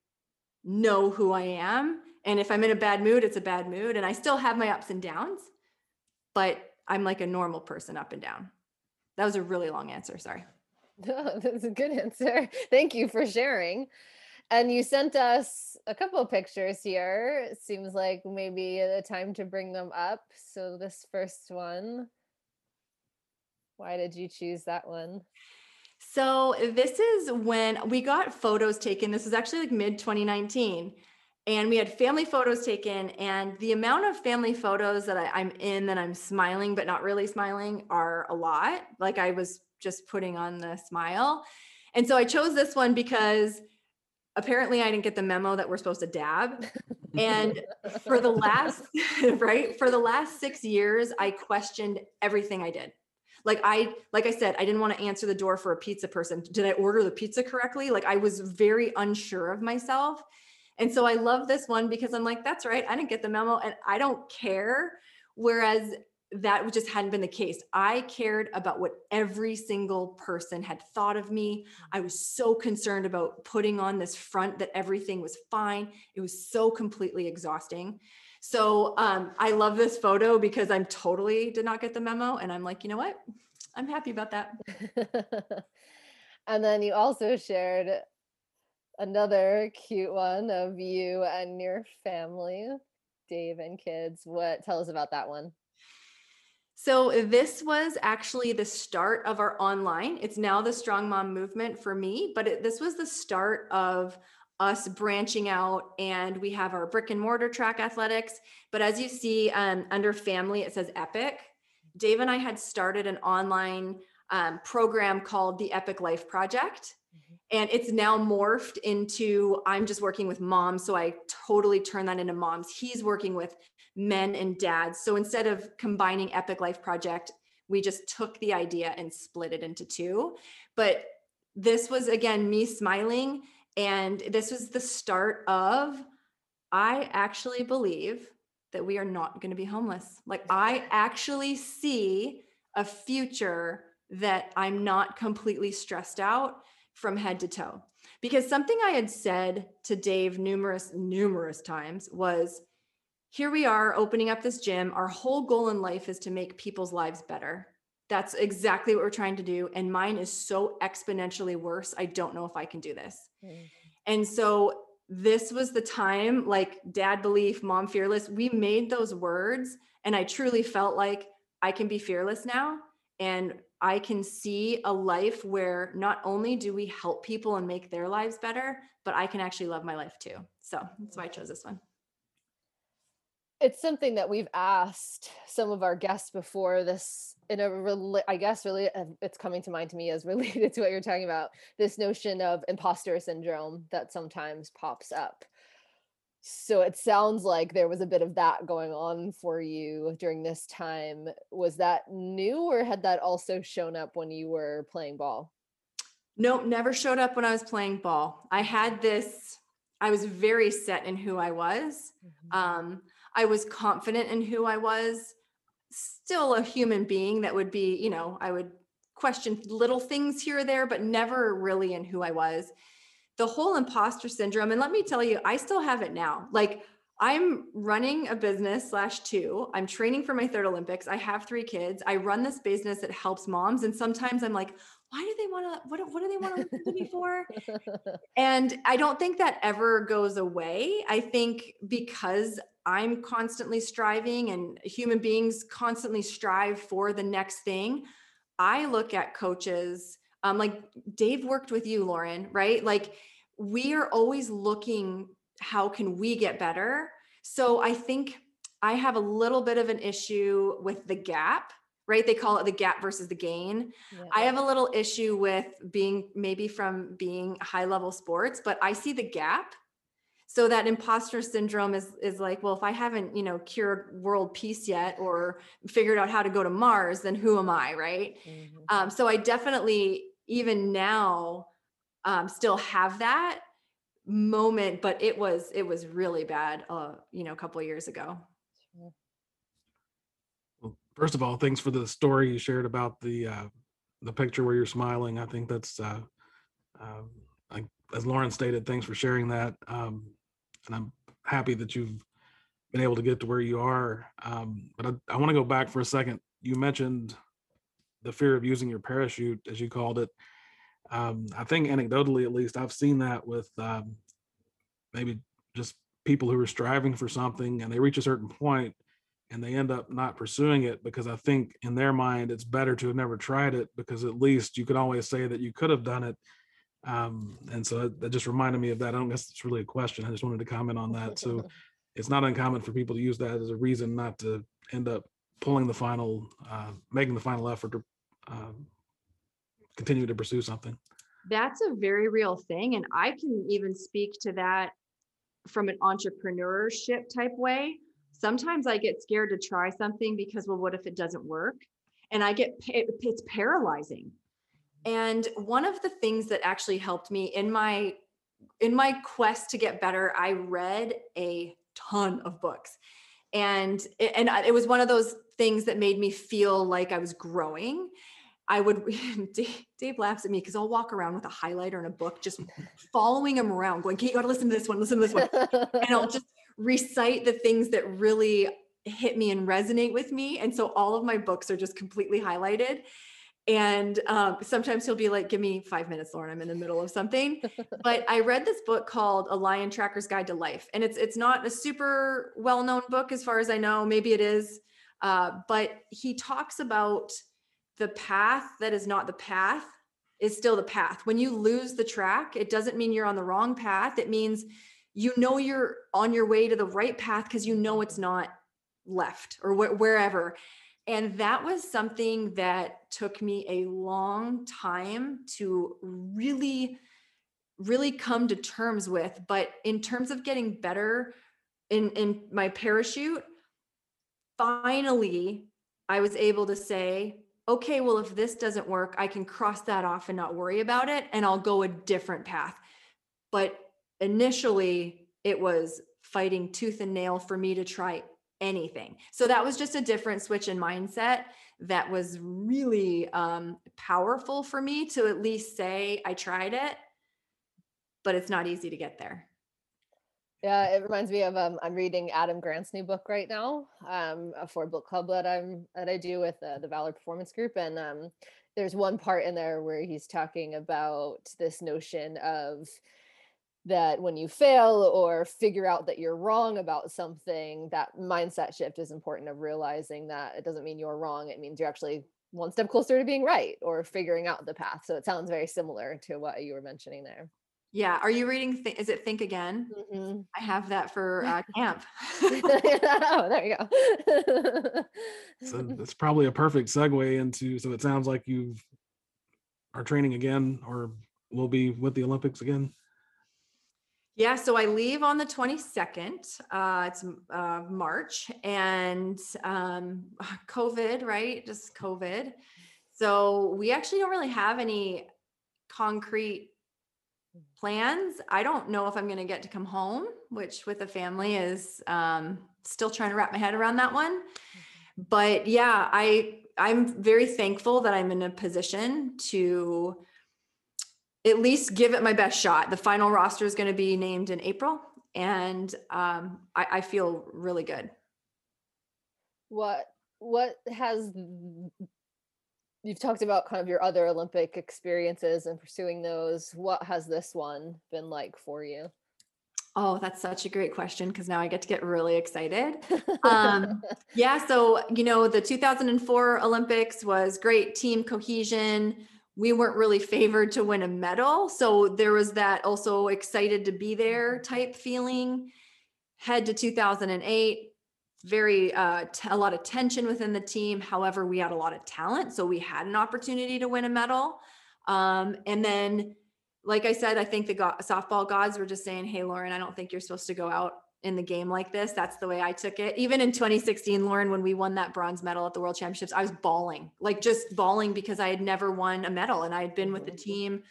know who I am. And if I'm in a bad mood, it's a bad mood. And I still have my ups and downs, but I'm like a normal person up and down. That was a really long answer. Sorry. No, that's a good answer. Thank you for sharing. And you sent us a couple pictures here. It seems like maybe the time to bring them up. So this first one, why did you choose that one? So this is when we got photos taken. This was actually like mid 2019. And we had family photos taken, and the amount of family photos that I, I'm in that I'm smiling but not really smiling are a lot. Like I was just putting on the smile. And so I chose this one because apparently I didn't get the memo that we're supposed to dab. And for the last, right, for the last six years, I questioned everything I did. Like I, like I said, I didn't want to answer the door for a pizza person. Did I order the pizza correctly? Like I was very unsure of myself. And so I love this one because I'm like, that's right. I didn't get the memo and I don't care. Whereas that just hadn't been the case. I cared about what every single person had thought of me. I was so concerned about putting on this front that everything was fine. It was so completely exhausting. So um, I love this photo because I'm totally did not get the memo. And I'm like, you know what? I'm happy about that. and then you also shared another cute one of you and your family, Dave and kids. What tell us about that one? So this was actually the start of our online. It's now the Strong Mom movement for me, but it, this was the start of us branching out and we have our brick and mortar Trak Athletics. But as you see um, under family, it says Epic. Dave and I had started an online um, program called the Epic Life Project. Mm-hmm. And it's now morphed into I'm just working with moms. So I totally turn that into moms. He's working with men and dads. So instead of combining Epic Life Project, we just took the idea and split it into two. But this was again me smiling. And this was the start of I actually believe that we are not going to be homeless. Like, I actually see a future that I'm not completely stressed out from head to toe. Because something I had said to Dave numerous, numerous times was here we are opening up this gym. Our whole goal in life is to make people's lives better. That's exactly what we're trying to do. And mine is so exponentially worse. I don't know if I can do this. Mm-hmm. And so this was the time, like dad belief, mom fearless. We made those words. And I truly felt like I can be fearless now. And I can see a life where not only do we help people and make their lives better, but I can actually love my life too. So that's why I chose this one it's something that we've asked some of our guests before this in a really i guess really uh, it's coming to mind to me as related to what you're talking about this notion of imposter syndrome that sometimes pops up so it sounds like there was a bit of that going on for you during this time was that new or had that also shown up when you were playing ball Nope, never showed up when I was playing ball. I had this, I was very set in who I was. Um, I was confident in who I was, still a human being that would be, you know, I would question little things here or there, but never really in who I was. The whole imposter syndrome, and let me tell you, I still have it now. Like, I'm running a business slash two. I'm training for my third Olympics. I have three kids. I run this business that helps moms. And sometimes I'm like, why do they want to, what, what do they want to listen to me for? And I don't think that ever goes away. I think because I'm constantly striving and human beings constantly strive for the next thing, I look at coaches, um, like Dave worked with you, Lauren, right? Like we are always looking, how can we get better? So I think I have a little bit of an issue with the gap, right? They call it the gap versus the gain. I have a little issue with being maybe from being high level sports, but I see the gap. So that imposter syndrome is is like, well, if I haven't, you know, cured world peace yet or figured out how to go to Mars, then who am I, right? Mhm. Um, so I definitely even now um, still have that moment, but it was it was really bad, uh, you know, a couple of years ago. First of all, thanks for the story you shared about the uh, the picture where you're smiling. I think that's uh, um, I, as Lauren stated. Thanks for sharing that, um, and I'm happy that you've been able to get to where you are. Um, but I, I want to go back for a second. You mentioned the fear of using your parachute, as you called it. Um, I think anecdotally, at least, I've seen that with um, maybe just people who are striving for something and they reach a certain point and they end up not pursuing it because I think in their mind it's better to have never tried it because at least you can always say that you could have done it. Um, and so that, just reminded me of that. I don't guess it's really a question. I just wanted to comment on that. So it's not uncommon for people to use that as a reason not to end up pulling the final, uh, making the final effort to um, continue to pursue something. That's a very real thing. And I can even speak to that from an entrepreneurship type way. Sometimes I get scared to try something because, well, what if it doesn't work? And I get, it's paralyzing. And one of the things that actually helped me in my in my quest to get better, I read a ton of books. And it, and it was one of those things that made me feel like I was growing. I would Dave, Dave laughs at me because I'll walk around with a highlighter and a book, just following him around, going, "Okay, you got to listen to this one, listen to this one," and I'll just recite the things that really hit me and resonate with me. And so all of my books are just completely highlighted. And um, sometimes he'll be like, "Give me five minutes, Lauren. I'm in the middle of something." but I read this book called A Lion Tracker's Guide to Life, and it's it's not a super well known book as far as I know. Maybe it is, uh, but he talks about the path that is not the path is still the path. When you lose the track, it doesn't mean you're on the wrong path. It means you know you're on your way to the right path because you know it's not left or wh- wherever. And that was something that took me a long time to really, really come to terms with. But in terms of getting better in, in my parachute, finally, I was able to say, okay, well, if this doesn't work, I can cross that off and not worry about it, and I'll go a different path. But initially, it was fighting tooth and nail for me to try anything. So that was just a different switch in mindset that was really um, powerful for me to at least say, I tried it, but it's not easy to get there. Yeah, it reminds me of um, I'm reading Adam Grant's new book right now, um, a for book club that I'm that I do with uh, the Valor Performance Group, and um, there's one part in there where he's talking about this notion of that when you fail or figure out that you're wrong about something, that mindset shift is important of realizing that it doesn't mean you're wrong; it means you're actually one step closer to being right or figuring out the path. So it sounds very similar to what you were mentioning there. Yeah. Are you reading? Th- is it Think Again? Mhm. I have that for uh, camp. oh, there you go. So that's probably a perfect segue into. So it sounds like you are training again, or will be with the Olympics again. Yeah, so I leave on the 22nd. Uh, it's uh, March and um, COVID, right? Just COVID. So we actually don't really have any concrete plans. I don't know if I'm going to get to come home, which with a family is um, still trying to wrap my head around that one. But yeah, I I'm very thankful that I'm in a position to at least give it my best shot. The final roster is going to be named in April, and um, I, I feel really good. What what has you've talked about kind of your other Olympic experiences and pursuing those. What has this one been like for you? Oh, that's such a great question because now I get to get really excited. Um, yeah, so you know, the 2004 Olympics was great team cohesion. We weren't really favored to win a medal, so there was that also excited to be there type feeling. Head to 2008, very uh, t- a lot of tension within the team. However, we had a lot of talent, so we had an opportunity to win a medal. Um, and then, like I said, I think the go- softball gods were just saying, "Hey, Lauren, I don't think you're supposed to go out in the game like this." That's the way I took it. Even in 2016, Lauren, when we won that bronze medal at the World Championships, I was bawling, like just bawling because I had never won a medal, and I had been with the team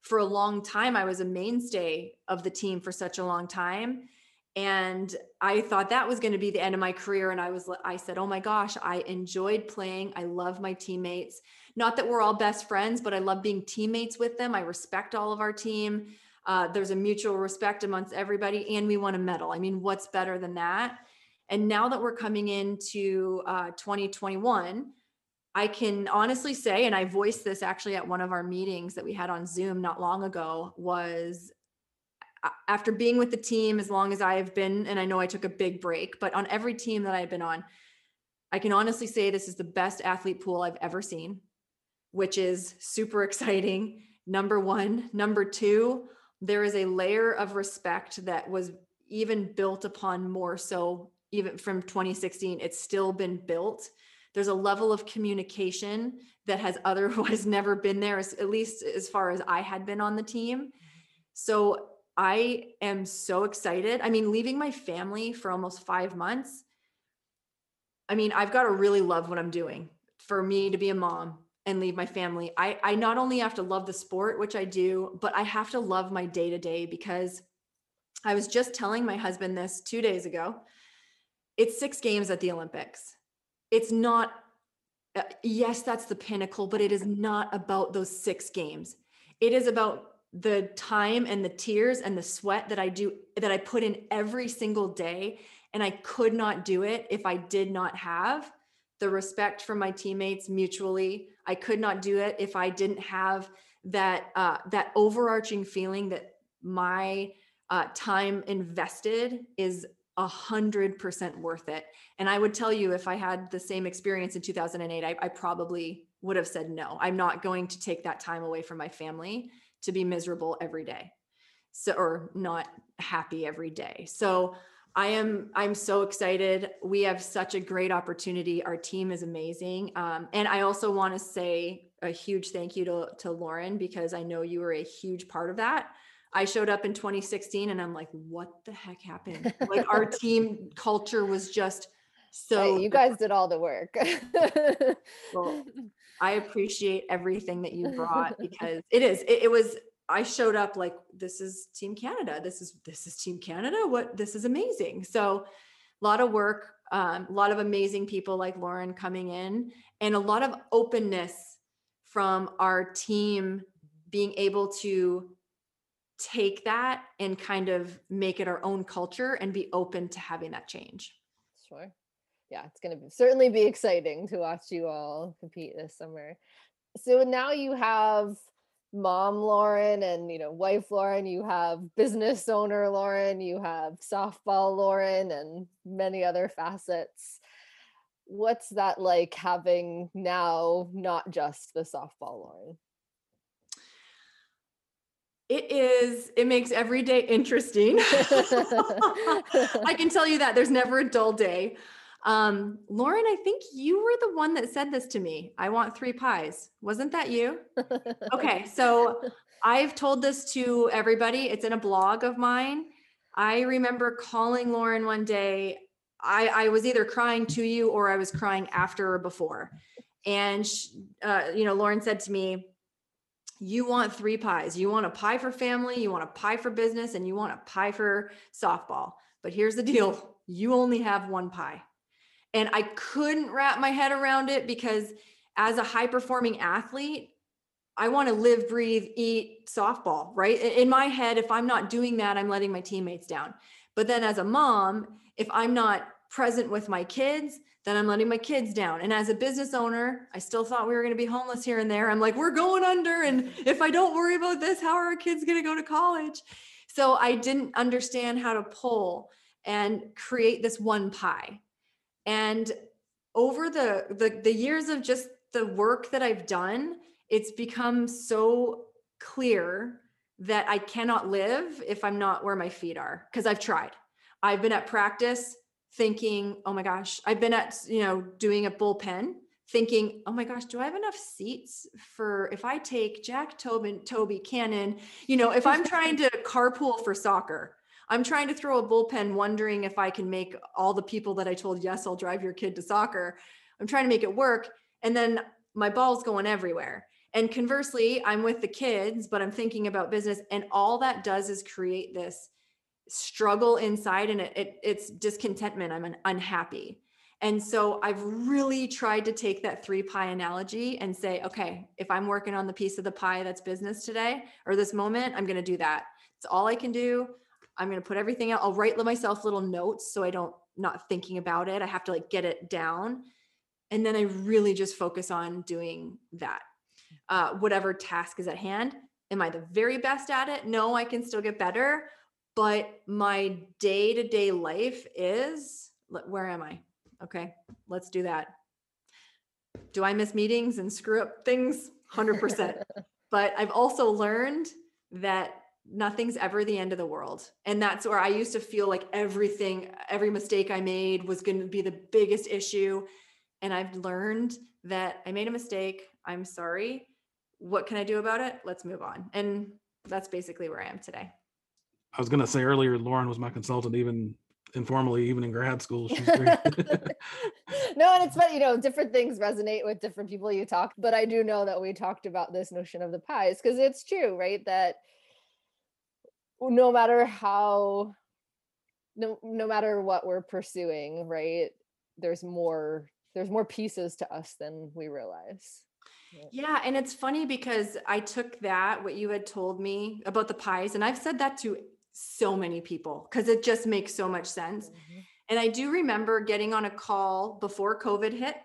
for a long time. I was a mainstay of the team for such a long time and i thought that was going to be the end of my career and i was i said oh my gosh i enjoyed playing i love my teammates not that we're all best friends but i love being teammates with them i respect all of our team uh, there's a mutual respect amongst everybody and we won a medal i mean what's better than that and now that we're coming into uh, 2021 i can honestly say and i voiced this actually at one of our meetings that we had on zoom not long ago was after being with the team as long as I've been, and I know I took a big break, but on every team that I've been on, I can honestly say this is the best athlete pool I've ever seen, which is super exciting. Number one. Number two, there is a layer of respect that was even built upon more so even from 2016. It's still been built. There's a level of communication that has otherwise never been there, at least as far as I had been on the team. Mm-hmm. So I am so excited. I mean, leaving my family for almost five months. I mean, I've got to really love what I'm doing for me to be a mom and leave my family. I, I not only have to love the sport, which I do, but I have to love my day to day because I was just telling my husband this two days ago. It's six games at the Olympics. It's not, uh, yes, that's the pinnacle, but it is not about those six games. It is about the time and the tears and the sweat that I do that I put in every single day and I could not do it if I did not have the respect from my teammates mutually. I could not do it if I didn't have that uh, that overarching feeling that my uh, time invested is a hundred percent worth it. And I would tell you if I had the same experience in 2008, I, I probably would have said no. I'm not going to take that time away from my family to be miserable every day so or not happy every day so i am i'm so excited. We have such a great opportunity. Our team is amazing. Um, and i also want to say a huge thank you to, to lauren because i know you were a huge part of that. I showed up in 2016 and i'm like what the heck happened? Like our team culture was just so hey, you guys did all the work. Well, I appreciate everything that you brought because it is, it, it was, I showed up like, this is Team Canada. This is, this is Team Canada. What, this is amazing. So a lot of work, um, a lot of amazing people like Lauren coming in and a lot of openness from our team being able to take that and kind of make it our own culture and be open to having that change. Sure yeah, it's going to certainly be exciting to watch you all compete this summer. So now you have mom Lauren and you know wife Lauren, you have business owner Lauren, you have softball Lauren, and many other facets. What's that like having now not just the softball Lauren? It is, it makes every day interesting. I can tell you that there's never a dull day. Um, Lauren, I think you were the one that said this to me. I want three pies. Wasn't that you? Okay, so I've told this to everybody. It's in a blog of mine. I remember calling Lauren one day. I, I was either crying to you or I was crying after or before. And, she, uh, you know, Lauren said to me, you want three pies. You want a pie for family, you want a pie for business, and you want a pie for softball. But here's the deal you only have one pie. And I couldn't wrap my head around it because as a high performing athlete, I want to live, breathe, eat softball, right? In my head, if I'm not doing that, I'm letting my teammates down. But then as a mom, if I'm not present with my kids, then I'm letting my kids down. And as a business owner, I still thought we were going to be homeless here and there. I'm like, we're going under. And if I don't worry about this, how are our kids going to go to college? So I didn't understand how to pull and create this one pie. And over the, the, the years of just the work that I've done, it's become so clear that I cannot live if I'm not where my feet are because I've tried. I've been at practice thinking, oh my gosh, I've been at, you know, doing a bullpen thinking, oh my gosh, do I have enough seats for if I take Jack Tobin, Toby Cannon, you know, if I'm trying to carpool for soccer, I'm trying to throw a bullpen wondering if I can make all the people that I told, yes, I'll drive your kid to soccer. I'm trying to make it work. And then my ball's going everywhere. And conversely, I'm with the kids, but I'm thinking about business. And all that does is create this struggle inside and it, it, it's discontentment i'm un- unhappy and so i've really tried to take that three pie analogy and say okay if i'm working on the piece of the pie that's business today or this moment i'm going to do that it's all i can do i'm going to put everything out i'll write myself little notes so i don't not thinking about it i have to like get it down and then i really just focus on doing that uh, whatever task is at hand am i the very best at it no i can still get better but my day to day life is where am I? Okay, let's do that. Do I miss meetings and screw up things? 100%. but I've also learned that nothing's ever the end of the world. And that's where I used to feel like everything, every mistake I made was going to be the biggest issue. And I've learned that I made a mistake. I'm sorry. What can I do about it? Let's move on. And that's basically where I am today. I was gonna say earlier, Lauren was my consultant, even informally, even in grad school. She's great. no, and it's but you know, different things resonate with different people you talk. But I do know that we talked about this notion of the pies because it's true, right? That no matter how no no matter what we're pursuing, right? There's more there's more pieces to us than we realize. Yeah, and it's funny because I took that what you had told me about the pies and I've said that to so many people because it just makes so much sense. Mm-hmm. And I do remember getting on a call before COVID hit.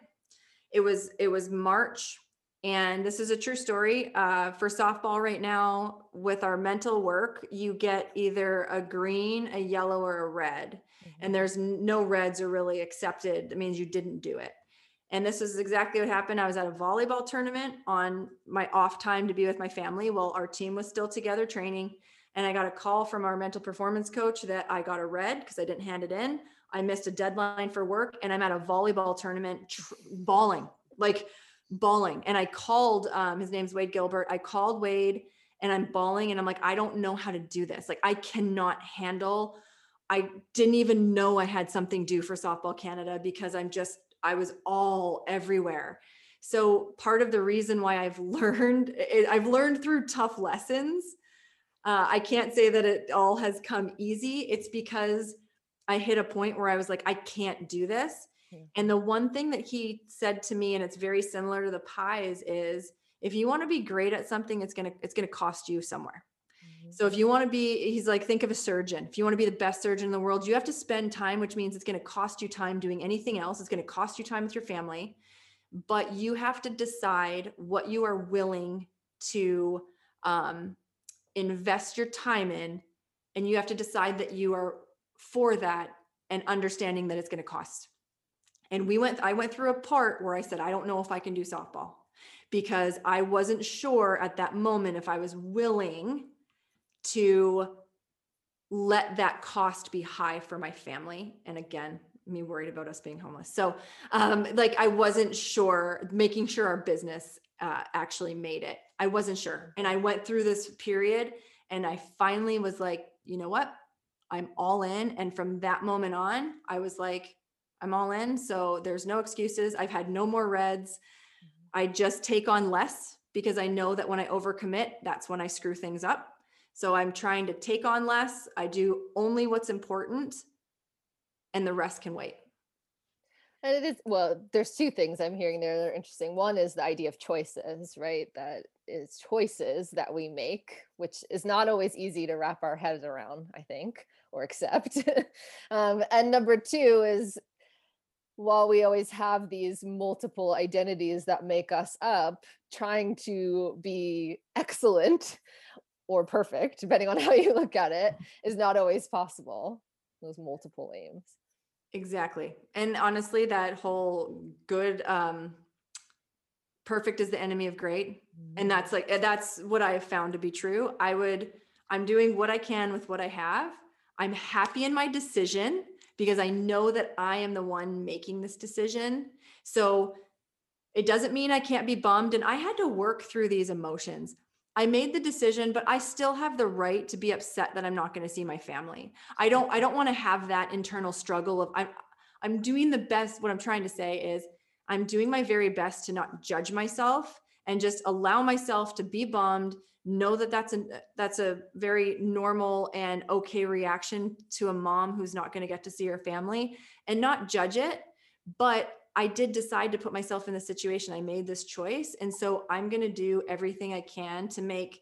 It was it was March, and this is a true story. Uh, for softball right now, with our mental work, you get either a green, a yellow, or a red, mm-hmm. and there's no reds are really accepted. It means you didn't do it. And this is exactly what happened. I was at a volleyball tournament on my off time to be with my family while our team was still together training and I got a call from our mental performance coach that I got a red because I didn't hand it in. I missed a deadline for work and I'm at a volleyball tournament tr- bawling, like bawling. And I called, um, his name's Wade Gilbert. I called Wade and I'm bawling and I'm like, I don't know how to do this. Like, I cannot handle, I didn't even know I had something due for Softball Canada because I'm just, I was all everywhere. So part of the reason why I've learned, I've learned through tough lessons uh, I can't say that it all has come easy. It's because I hit a point where I was like, I can't do this. And the one thing that he said to me, and it's very similar to the pies, is if you want to be great at something, it's gonna it's gonna cost you somewhere. Mm-hmm. So if you want to be, he's like, think of a surgeon. If you want to be the best surgeon in the world, you have to spend time, which means it's going to cost you time doing anything else. It's going to cost you time with your family, but you have to decide what you are willing to um, invest your time in and you have to decide that you are for that and understanding that it's going to cost and we went i went through a part where i said i don't know if i can do softball because i wasn't sure at that moment if i was willing to let that cost be high for my family and again me worried about us being homeless so um like i wasn't sure making sure our business uh, actually made it. I wasn't sure. And I went through this period and I finally was like, you know what? I'm all in. And from that moment on, I was like, I'm all in. So there's no excuses. I've had no more reds. Mm-hmm. I just take on less because I know that when I overcommit, that's when I screw things up. So I'm trying to take on less. I do only what's important and the rest can wait. And it is well, there's two things I'm hearing there that are interesting. One is the idea of choices, right? That is choices that we make, which is not always easy to wrap our heads around, I think, or accept. um, and number two is while we always have these multiple identities that make us up, trying to be excellent or perfect, depending on how you look at it, is not always possible. Those multiple aims. Exactly. And honestly, that whole good, um, perfect is the enemy of great. And that's like, that's what I have found to be true. I would, I'm doing what I can with what I have. I'm happy in my decision because I know that I am the one making this decision. So it doesn't mean I can't be bummed. And I had to work through these emotions. I made the decision, but I still have the right to be upset that I'm not going to see my family. I don't I don't want to have that internal struggle of I'm I'm doing the best what I'm trying to say is I'm doing my very best to not judge myself and just allow myself to be bummed, know that that's a that's a very normal and okay reaction to a mom who's not going to get to see her family and not judge it, but I did decide to put myself in the situation. I made this choice. And so I'm going to do everything I can to make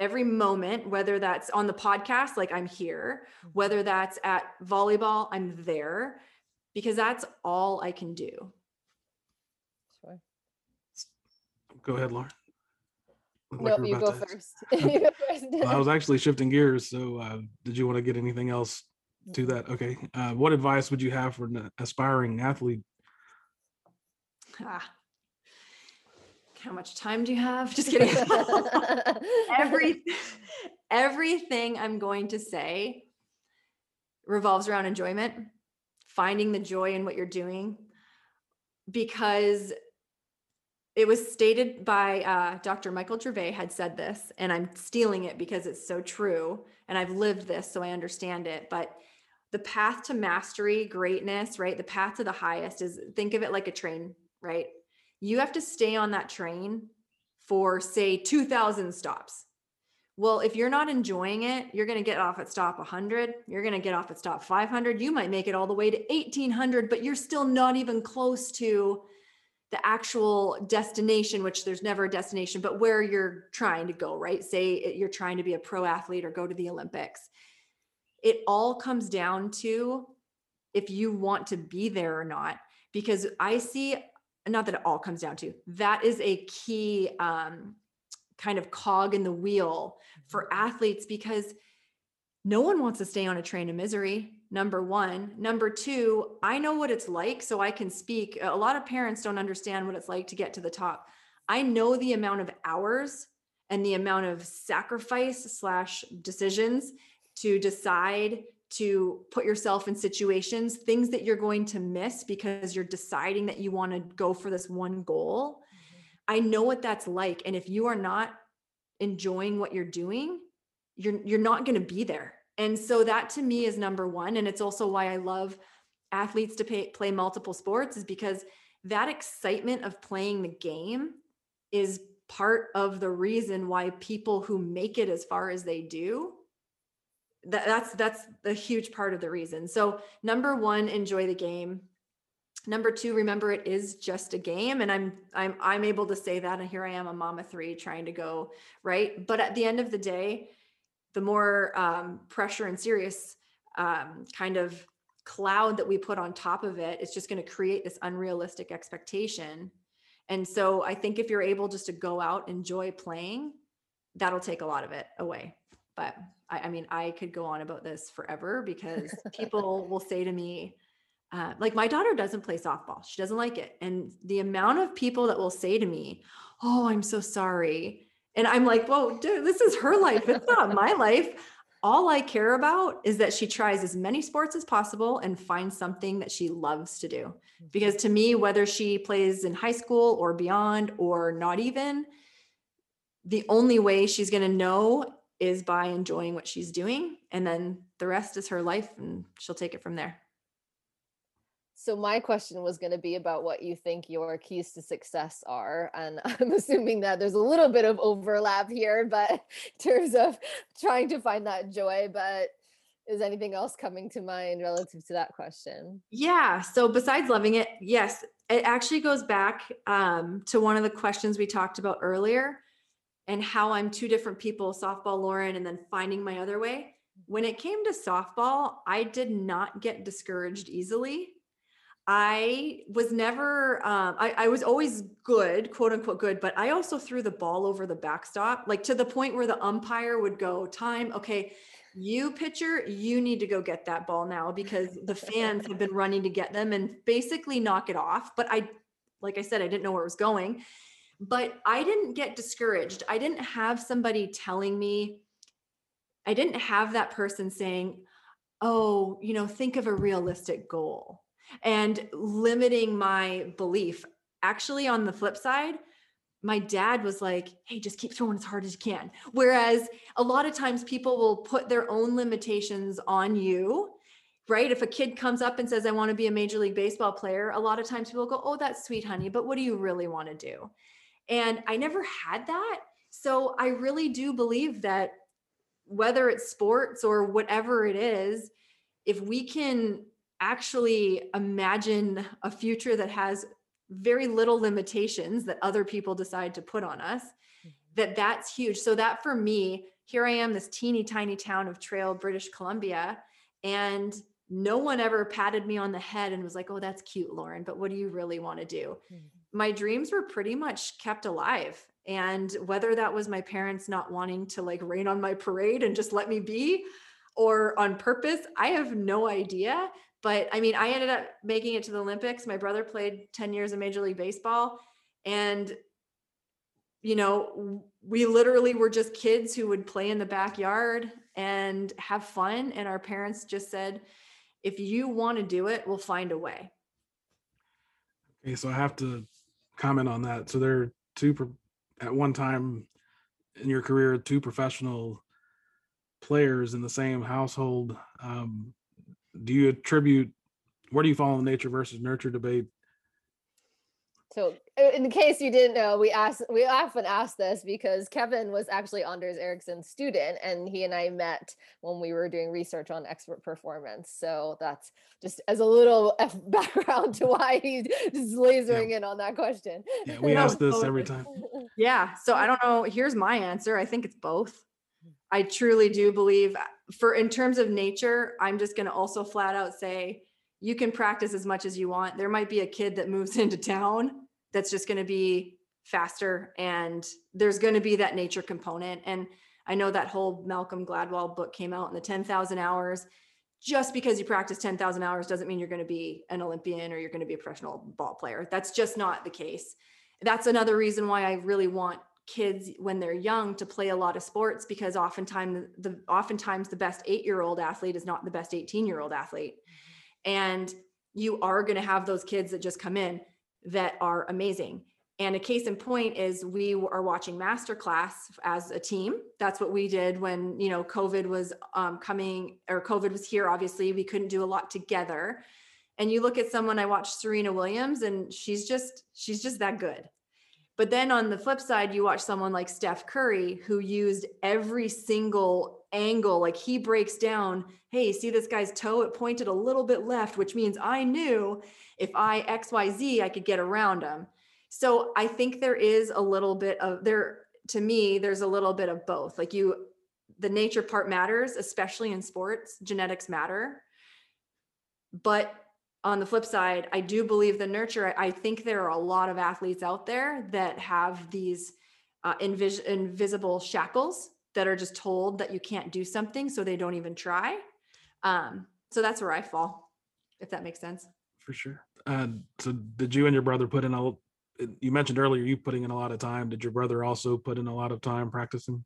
every moment, whether that's on the podcast, like I'm here, Mm-hmm. whether that's at volleyball, I'm there, because that's all I can do. Sure. Go ahead, Lauren. Looked No, were you go to- first. you go first. Well, I was actually shifting gears. So, uh, did you want to get anything else to that? Okay. Uh, what advice would you have for an aspiring athlete? Ah. How much time do you have? Just kidding. Every, everything I'm going to say revolves around enjoyment, finding the joy in what you're doing, because it was stated by uh, Dr. Michael Gervais had said this, and I'm stealing it because it's so true, and I've lived this, so I understand it. But the path to mastery, greatness, right? The path to the highest is think of it like a train, right? You have to stay on that train for say 2000 stops. Well, if you're not enjoying it, you're going to get off at stop 100, you're going to get off at stop 500, you might make it all the way to 1800, but you're still not even close to the actual destination, which there's never a destination, but where you're trying to go, right? Say you're trying to be a pro athlete or go to the Olympics. It all comes down to if you want to be there or not. Because I see, not that it all comes down to, that is a key um, kind of cog in the wheel for athletes because no one wants to stay on a train of misery number one. Number two i know what it's like so i can speak. A lot of parents don't understand what it's like to get to the top. I know the amount of hours and the amount of sacrifice slash decisions to decide to put yourself in situations things that you're going to miss because you're deciding that you want to go for this one goal. Mm-hmm. I know what that's like and if you are not enjoying what you're doing you're you're not going to be there and so that to me is number one and it's also why i love athletes to pay, play multiple sports is because that excitement of playing the game is part of the reason why people who make it as far as they do that, that's that's a huge part of the reason. So number one enjoy the game. Number two remember it is just a game and i'm i'm i'm able to say that and here i am a mama three trying to go right? But at the end of the day the more um, pressure and serious um, kind of cloud that we put on top of it it's just going to create this unrealistic expectation. And so i think if you're able just to go out enjoy playing that'll take a lot of it away. But I, I mean i could go on about this forever because people will say to me uh, like my daughter doesn't play softball. She doesn't like it. And the amount of people that will say to me oh i'm so sorry and i'm like well, dude this is her life. It's not my life. All i care about is that she tries as many sports as possible and finds something that she loves to do. Because to me whether she plays in high school or beyond or not even the only way she's going to know is by enjoying what she's doing and then the rest is her life and she'll take it from there So my question was going to be about what you think your keys to success are, and I'm assuming that there's a little bit of overlap here, but in terms of trying to find that joy. But is anything else coming to mind relative to that question? Yeah. So besides loving it, yes, it actually goes back um, to one of the questions we talked about earlier and how I'm two different people, softball Lauren, and then finding my other way. When it came to softball, I did not get discouraged easily. I was never, um, I, I was always good, quote unquote good, but I also threw the ball over the backstop, like to the point where the umpire would go, time, okay, you pitcher, you need to go get that ball now because the fans have been running to get them and basically knock it off. But I, like I said, I didn't know where it was going, but I didn't get discouraged. I didn't have somebody telling me, I didn't have that person saying, oh, you know, think of a realistic goal and limiting my belief. Actually, on the flip side, my dad was like, hey, just keep throwing as hard as you can. Whereas a lot of times people will put their own limitations on you, right? If a kid comes up and says, I want to be a Major League Baseball player, a lot of times people go, oh, that's sweet, honey, but what do you really want to do? And I never had that. So I really do believe that whether it's sports or whatever it is, if we can actually imagine a future that has very little limitations that other people decide to put on us mm-hmm. that that's huge so that for me here i am this teeny tiny town of trail british columbia and no one ever patted me on the head and was like oh that's cute lauren but what do you really want to do mm-hmm. my dreams were pretty much kept alive and whether that was my parents not wanting to like rain on my parade and just let me be or on purpose i have no idea but I mean, I ended up making it to the Olympics. My brother played 10 years of Major League Baseball. And, you know, we literally were just kids who would play in the backyard and have fun. And our parents just said, if you want to do it, we'll find a way. Okay. So I have to comment on that. So there are two, at one time in your career, two professional players in the same household. Um, do you attribute where do you fall in the nature versus nurture debate? So, in case you didn't know, we ask we often ask this because Kevin was actually Anders Ericsson's student, and he and I met when we were doing research on expert performance. So that's just as a little F background to why he's just lasering yeah. in on that question. Yeah, we ask this every time. Yeah. So I don't know. Here's my answer. I think it's both. I truly do believe for in terms of nature, I'm just going to also flat out say you can practice as much as you want. There might be a kid that moves into town that's just going to be faster and there's going to be that nature component and I know that whole Malcolm Gladwell book came out in the 10,000 hours. Just because you practice 10,000 hours doesn't mean you're going to be an Olympian or you're going to be a professional ball player. That's just not the case. That's another reason why I really want kids when they're young to play a lot of sports because oftentimes the oftentimes the best 8-year-old athlete is not the best 18-year-old athlete. Mm-hmm. And you are going to have those kids that just come in that are amazing. And a case in point is we are watching masterclass as a team. That's what we did when you know COVID was um, coming or COVID was here. Obviously, we couldn't do a lot together. And you look at someone I watched Serena Williams, and she's just she's just that good. But then on the flip side, you watch someone like Steph Curry who used every single angle. Like he breaks down, hey, see this guy's toe? It pointed a little bit left, which means I knew if I XYZ, I could get around him. So I think there is a little bit of there, to me, there's a little bit of both. Like you, the nature part matters, especially in sports, genetics matter. But on the flip side, I do believe the nurture. I think there are a lot of athletes out there that have these uh, invis- invisible shackles that are just told that you can't do something, so they don't even try. Um, so that's where I fall, if that makes sense. For sure. Uh, so did you and your brother put in a? You mentioned earlier you putting in a lot of time. Did your brother also put in a lot of time practicing?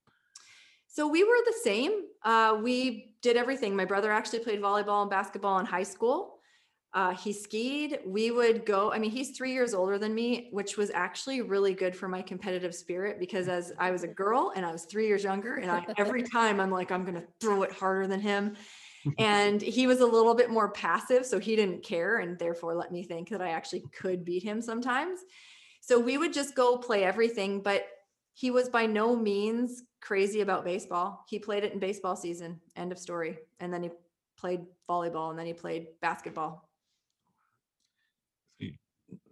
So we were the same. Uh, we did everything. My brother actually played volleyball and basketball in high school. Uh, he skied. We would go. I mean, he's three years older than me, which was actually really good for my competitive spirit because as I was a girl and I was three years younger, and I, every time I'm like, I'm going to throw it harder than him. and he was a little bit more passive so he didn't care and therefore let me think that i actually could beat him sometimes so we would just go play everything but he was by no means crazy about baseball he played it in baseball season end of story and then he played volleyball and then he played basketball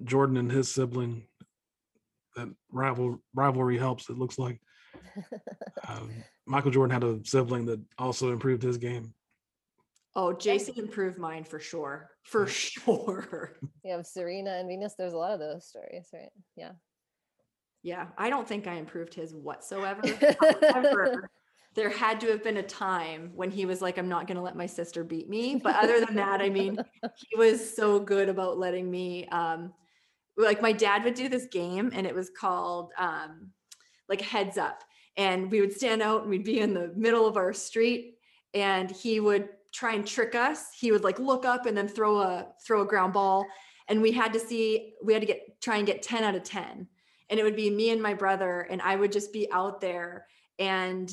Jordan and his sibling, that rival rivalry helps. It looks like um, Michael Jordan had a sibling that also improved his game. oh jason improved mine for sure for sure You have Serena and Venus. There's a lot of those stories, right? Yeah. yeah i don't think i improved his whatsoever However, there had to have been a time when he was like, I'm not going to let my sister beat me. But other than that, I mean, he was so good about letting me. Um, like my dad would do this game, and it was called um, like Heads Up, and we would stand out and we'd be in the middle of our street, and he would try and trick us. He would like look up and then throw a throw a ground ball, and we had to see we had to get try and get 10 out of 10 and it would be me and my brother and i would just be out there and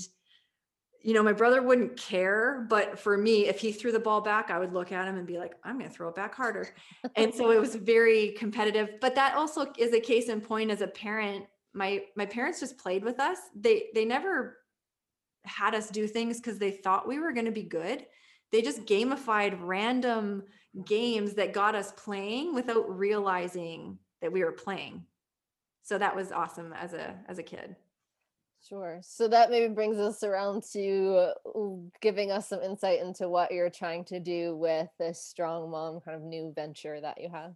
you know my brother wouldn't care but for me if he threw the ball back i would look at him and be like i'm going to throw it back harder. And so it was very competitive but that also is a case in point as a parent. My my parents just played with us. They they never had us do things because they thought we were going to be good. They just gamified random games that got us playing without realizing that we were playing. So that was awesome as a as a kid Sure. So that maybe brings us around to giving us some insight into what you're trying to do with this strong mom kind of new venture that you have.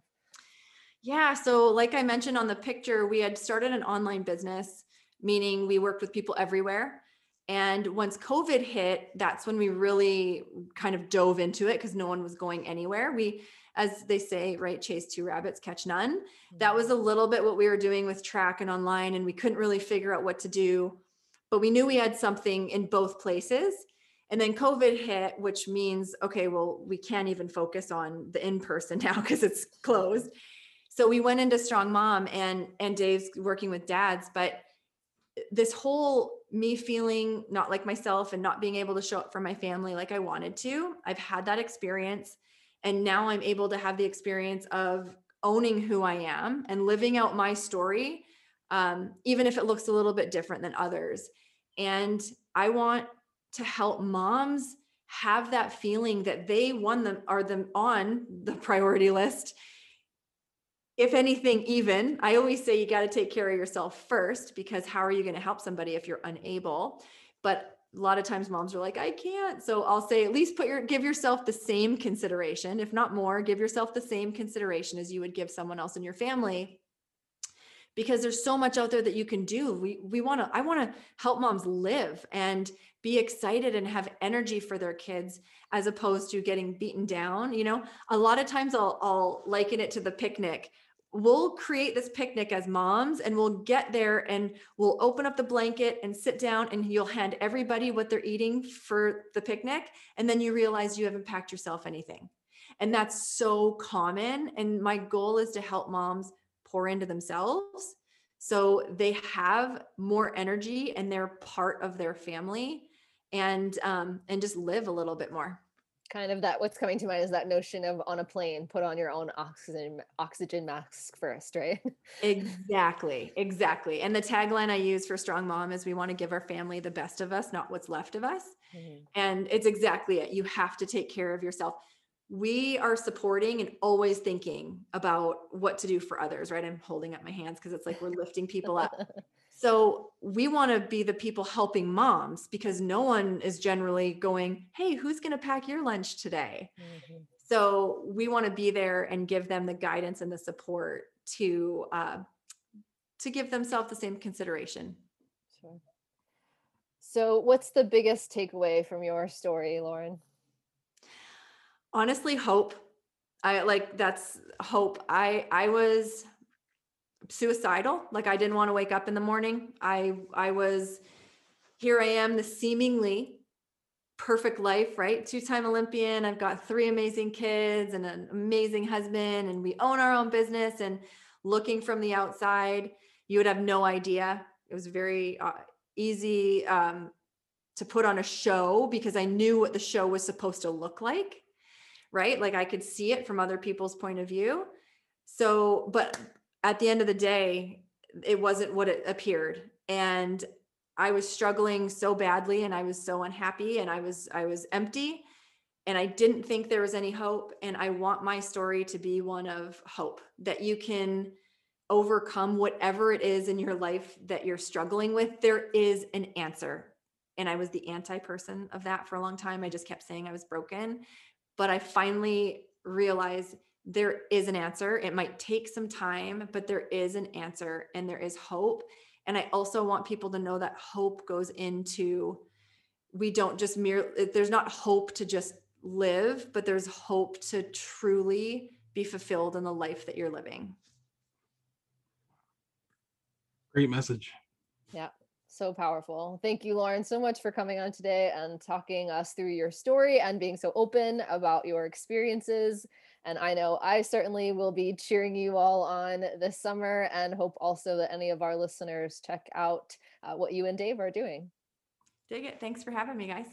Yeah. So, like I mentioned on the picture, we had started an online business, meaning we worked with people everywhere. And once COVID hit, that's when we really kind of dove into it because no one was going anywhere. We, as they say, right, chase two rabbits, catch none. That mm-hmm. was a little bit what we were doing with Trak and online, and we couldn't really figure out what to do. But we knew we had something in both places. And then COVID hit, which means, okay, well, we can't even focus on the in person now because it's closed. So we went into strong mom and and dave's working with dads but this whole me feeling not like myself and not being able to show up for my family like i wanted to i've had that experience. And now i'm able to have the experience of owning who i am and living out my story um, even if it looks a little bit different than others and i want to help moms have that feeling that they won them are them on the priority list. If anything even i always say you got to take care of yourself first because how are you going to help somebody if you're unable? But a lot of times moms are like i can't. So i'll say at least put your give yourself the same consideration. If not more give yourself the same consideration as you would give someone else in your family because there's so much out there that you can do. We we want to i want to help moms live and be excited and have energy for their kids as opposed to getting beaten down you know? A lot of times i'll i'll liken it to the picnic. We'll create this picnic as moms and we'll get there and we'll open up the blanket and sit down and you'll hand everybody what they're eating for the picnic and then you realize you haven't packed yourself anything. And that's so common and my goal is to help moms pour into themselves. So they have more energy and they're part of their family and um and just live a little bit more. Kind of that what's coming to mind is that notion of on a plane, put on your own oxygen oxygen mask first, right? exactly exactly. And the tagline i use for strong mom is we want to give our family the best of us not what's left of us. Mhm. and it's exactly it. You have to take care of yourself we are supporting and always thinking about what to do for others right i'm holding up my hands because it's like we're lifting people up so we want to be the people helping moms because no one is generally going hey who's going to pack your lunch today Mhm. so we want to be there and give them the guidance and the support to uh, to give themselves the same consideration Sure. So, what's the biggest takeaway from your story, Lauren? Honestly hope. I like that's hope. I i was suicidal. Like i didn't want to wake up in the morning. I i was here i am the seemingly perfect life right? Two-time olympian. I've got three amazing kids and an amazing husband and we own our own business. And looking from the outside you would have no idea. It was very uh, easy um, to put on a show because I knew what the show was supposed to look like. Right? Like I could see it from other people's point of view. So, but at the end of the day, it wasn't what it appeared. And I was struggling so badly and I was so unhappy and I was I was empty and I didn't think there was any hope and I want my story to be one of hope that you can overcome whatever it is in your life that you're struggling with there is an answer and I was the anti person of that for a long time I just kept saying I was broken but I finally realized there is an answer it might take some time but there is an answer and there is hope and I also want people to know that hope goes into we don't just mere there's not hope to just live, but there's hope to truly be fulfilled in the life that you're living. Great message. Yeah, so powerful. Thank you, Lauren, so much for coming on today and talking us through your story and being so open about your experiences. And I know I certainly will be cheering you all on this summer and hope also that any of our listeners check out uh, what you and Dave are doing. Dig it. Thanks for having me, guys.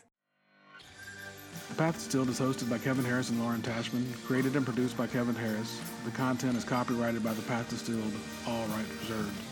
The Path Distilled is hosted by Kevin Harris and Lauren Tashman, created and produced by Kevin Harris. The content is copyrighted by The Path Distilled, all rights reserved.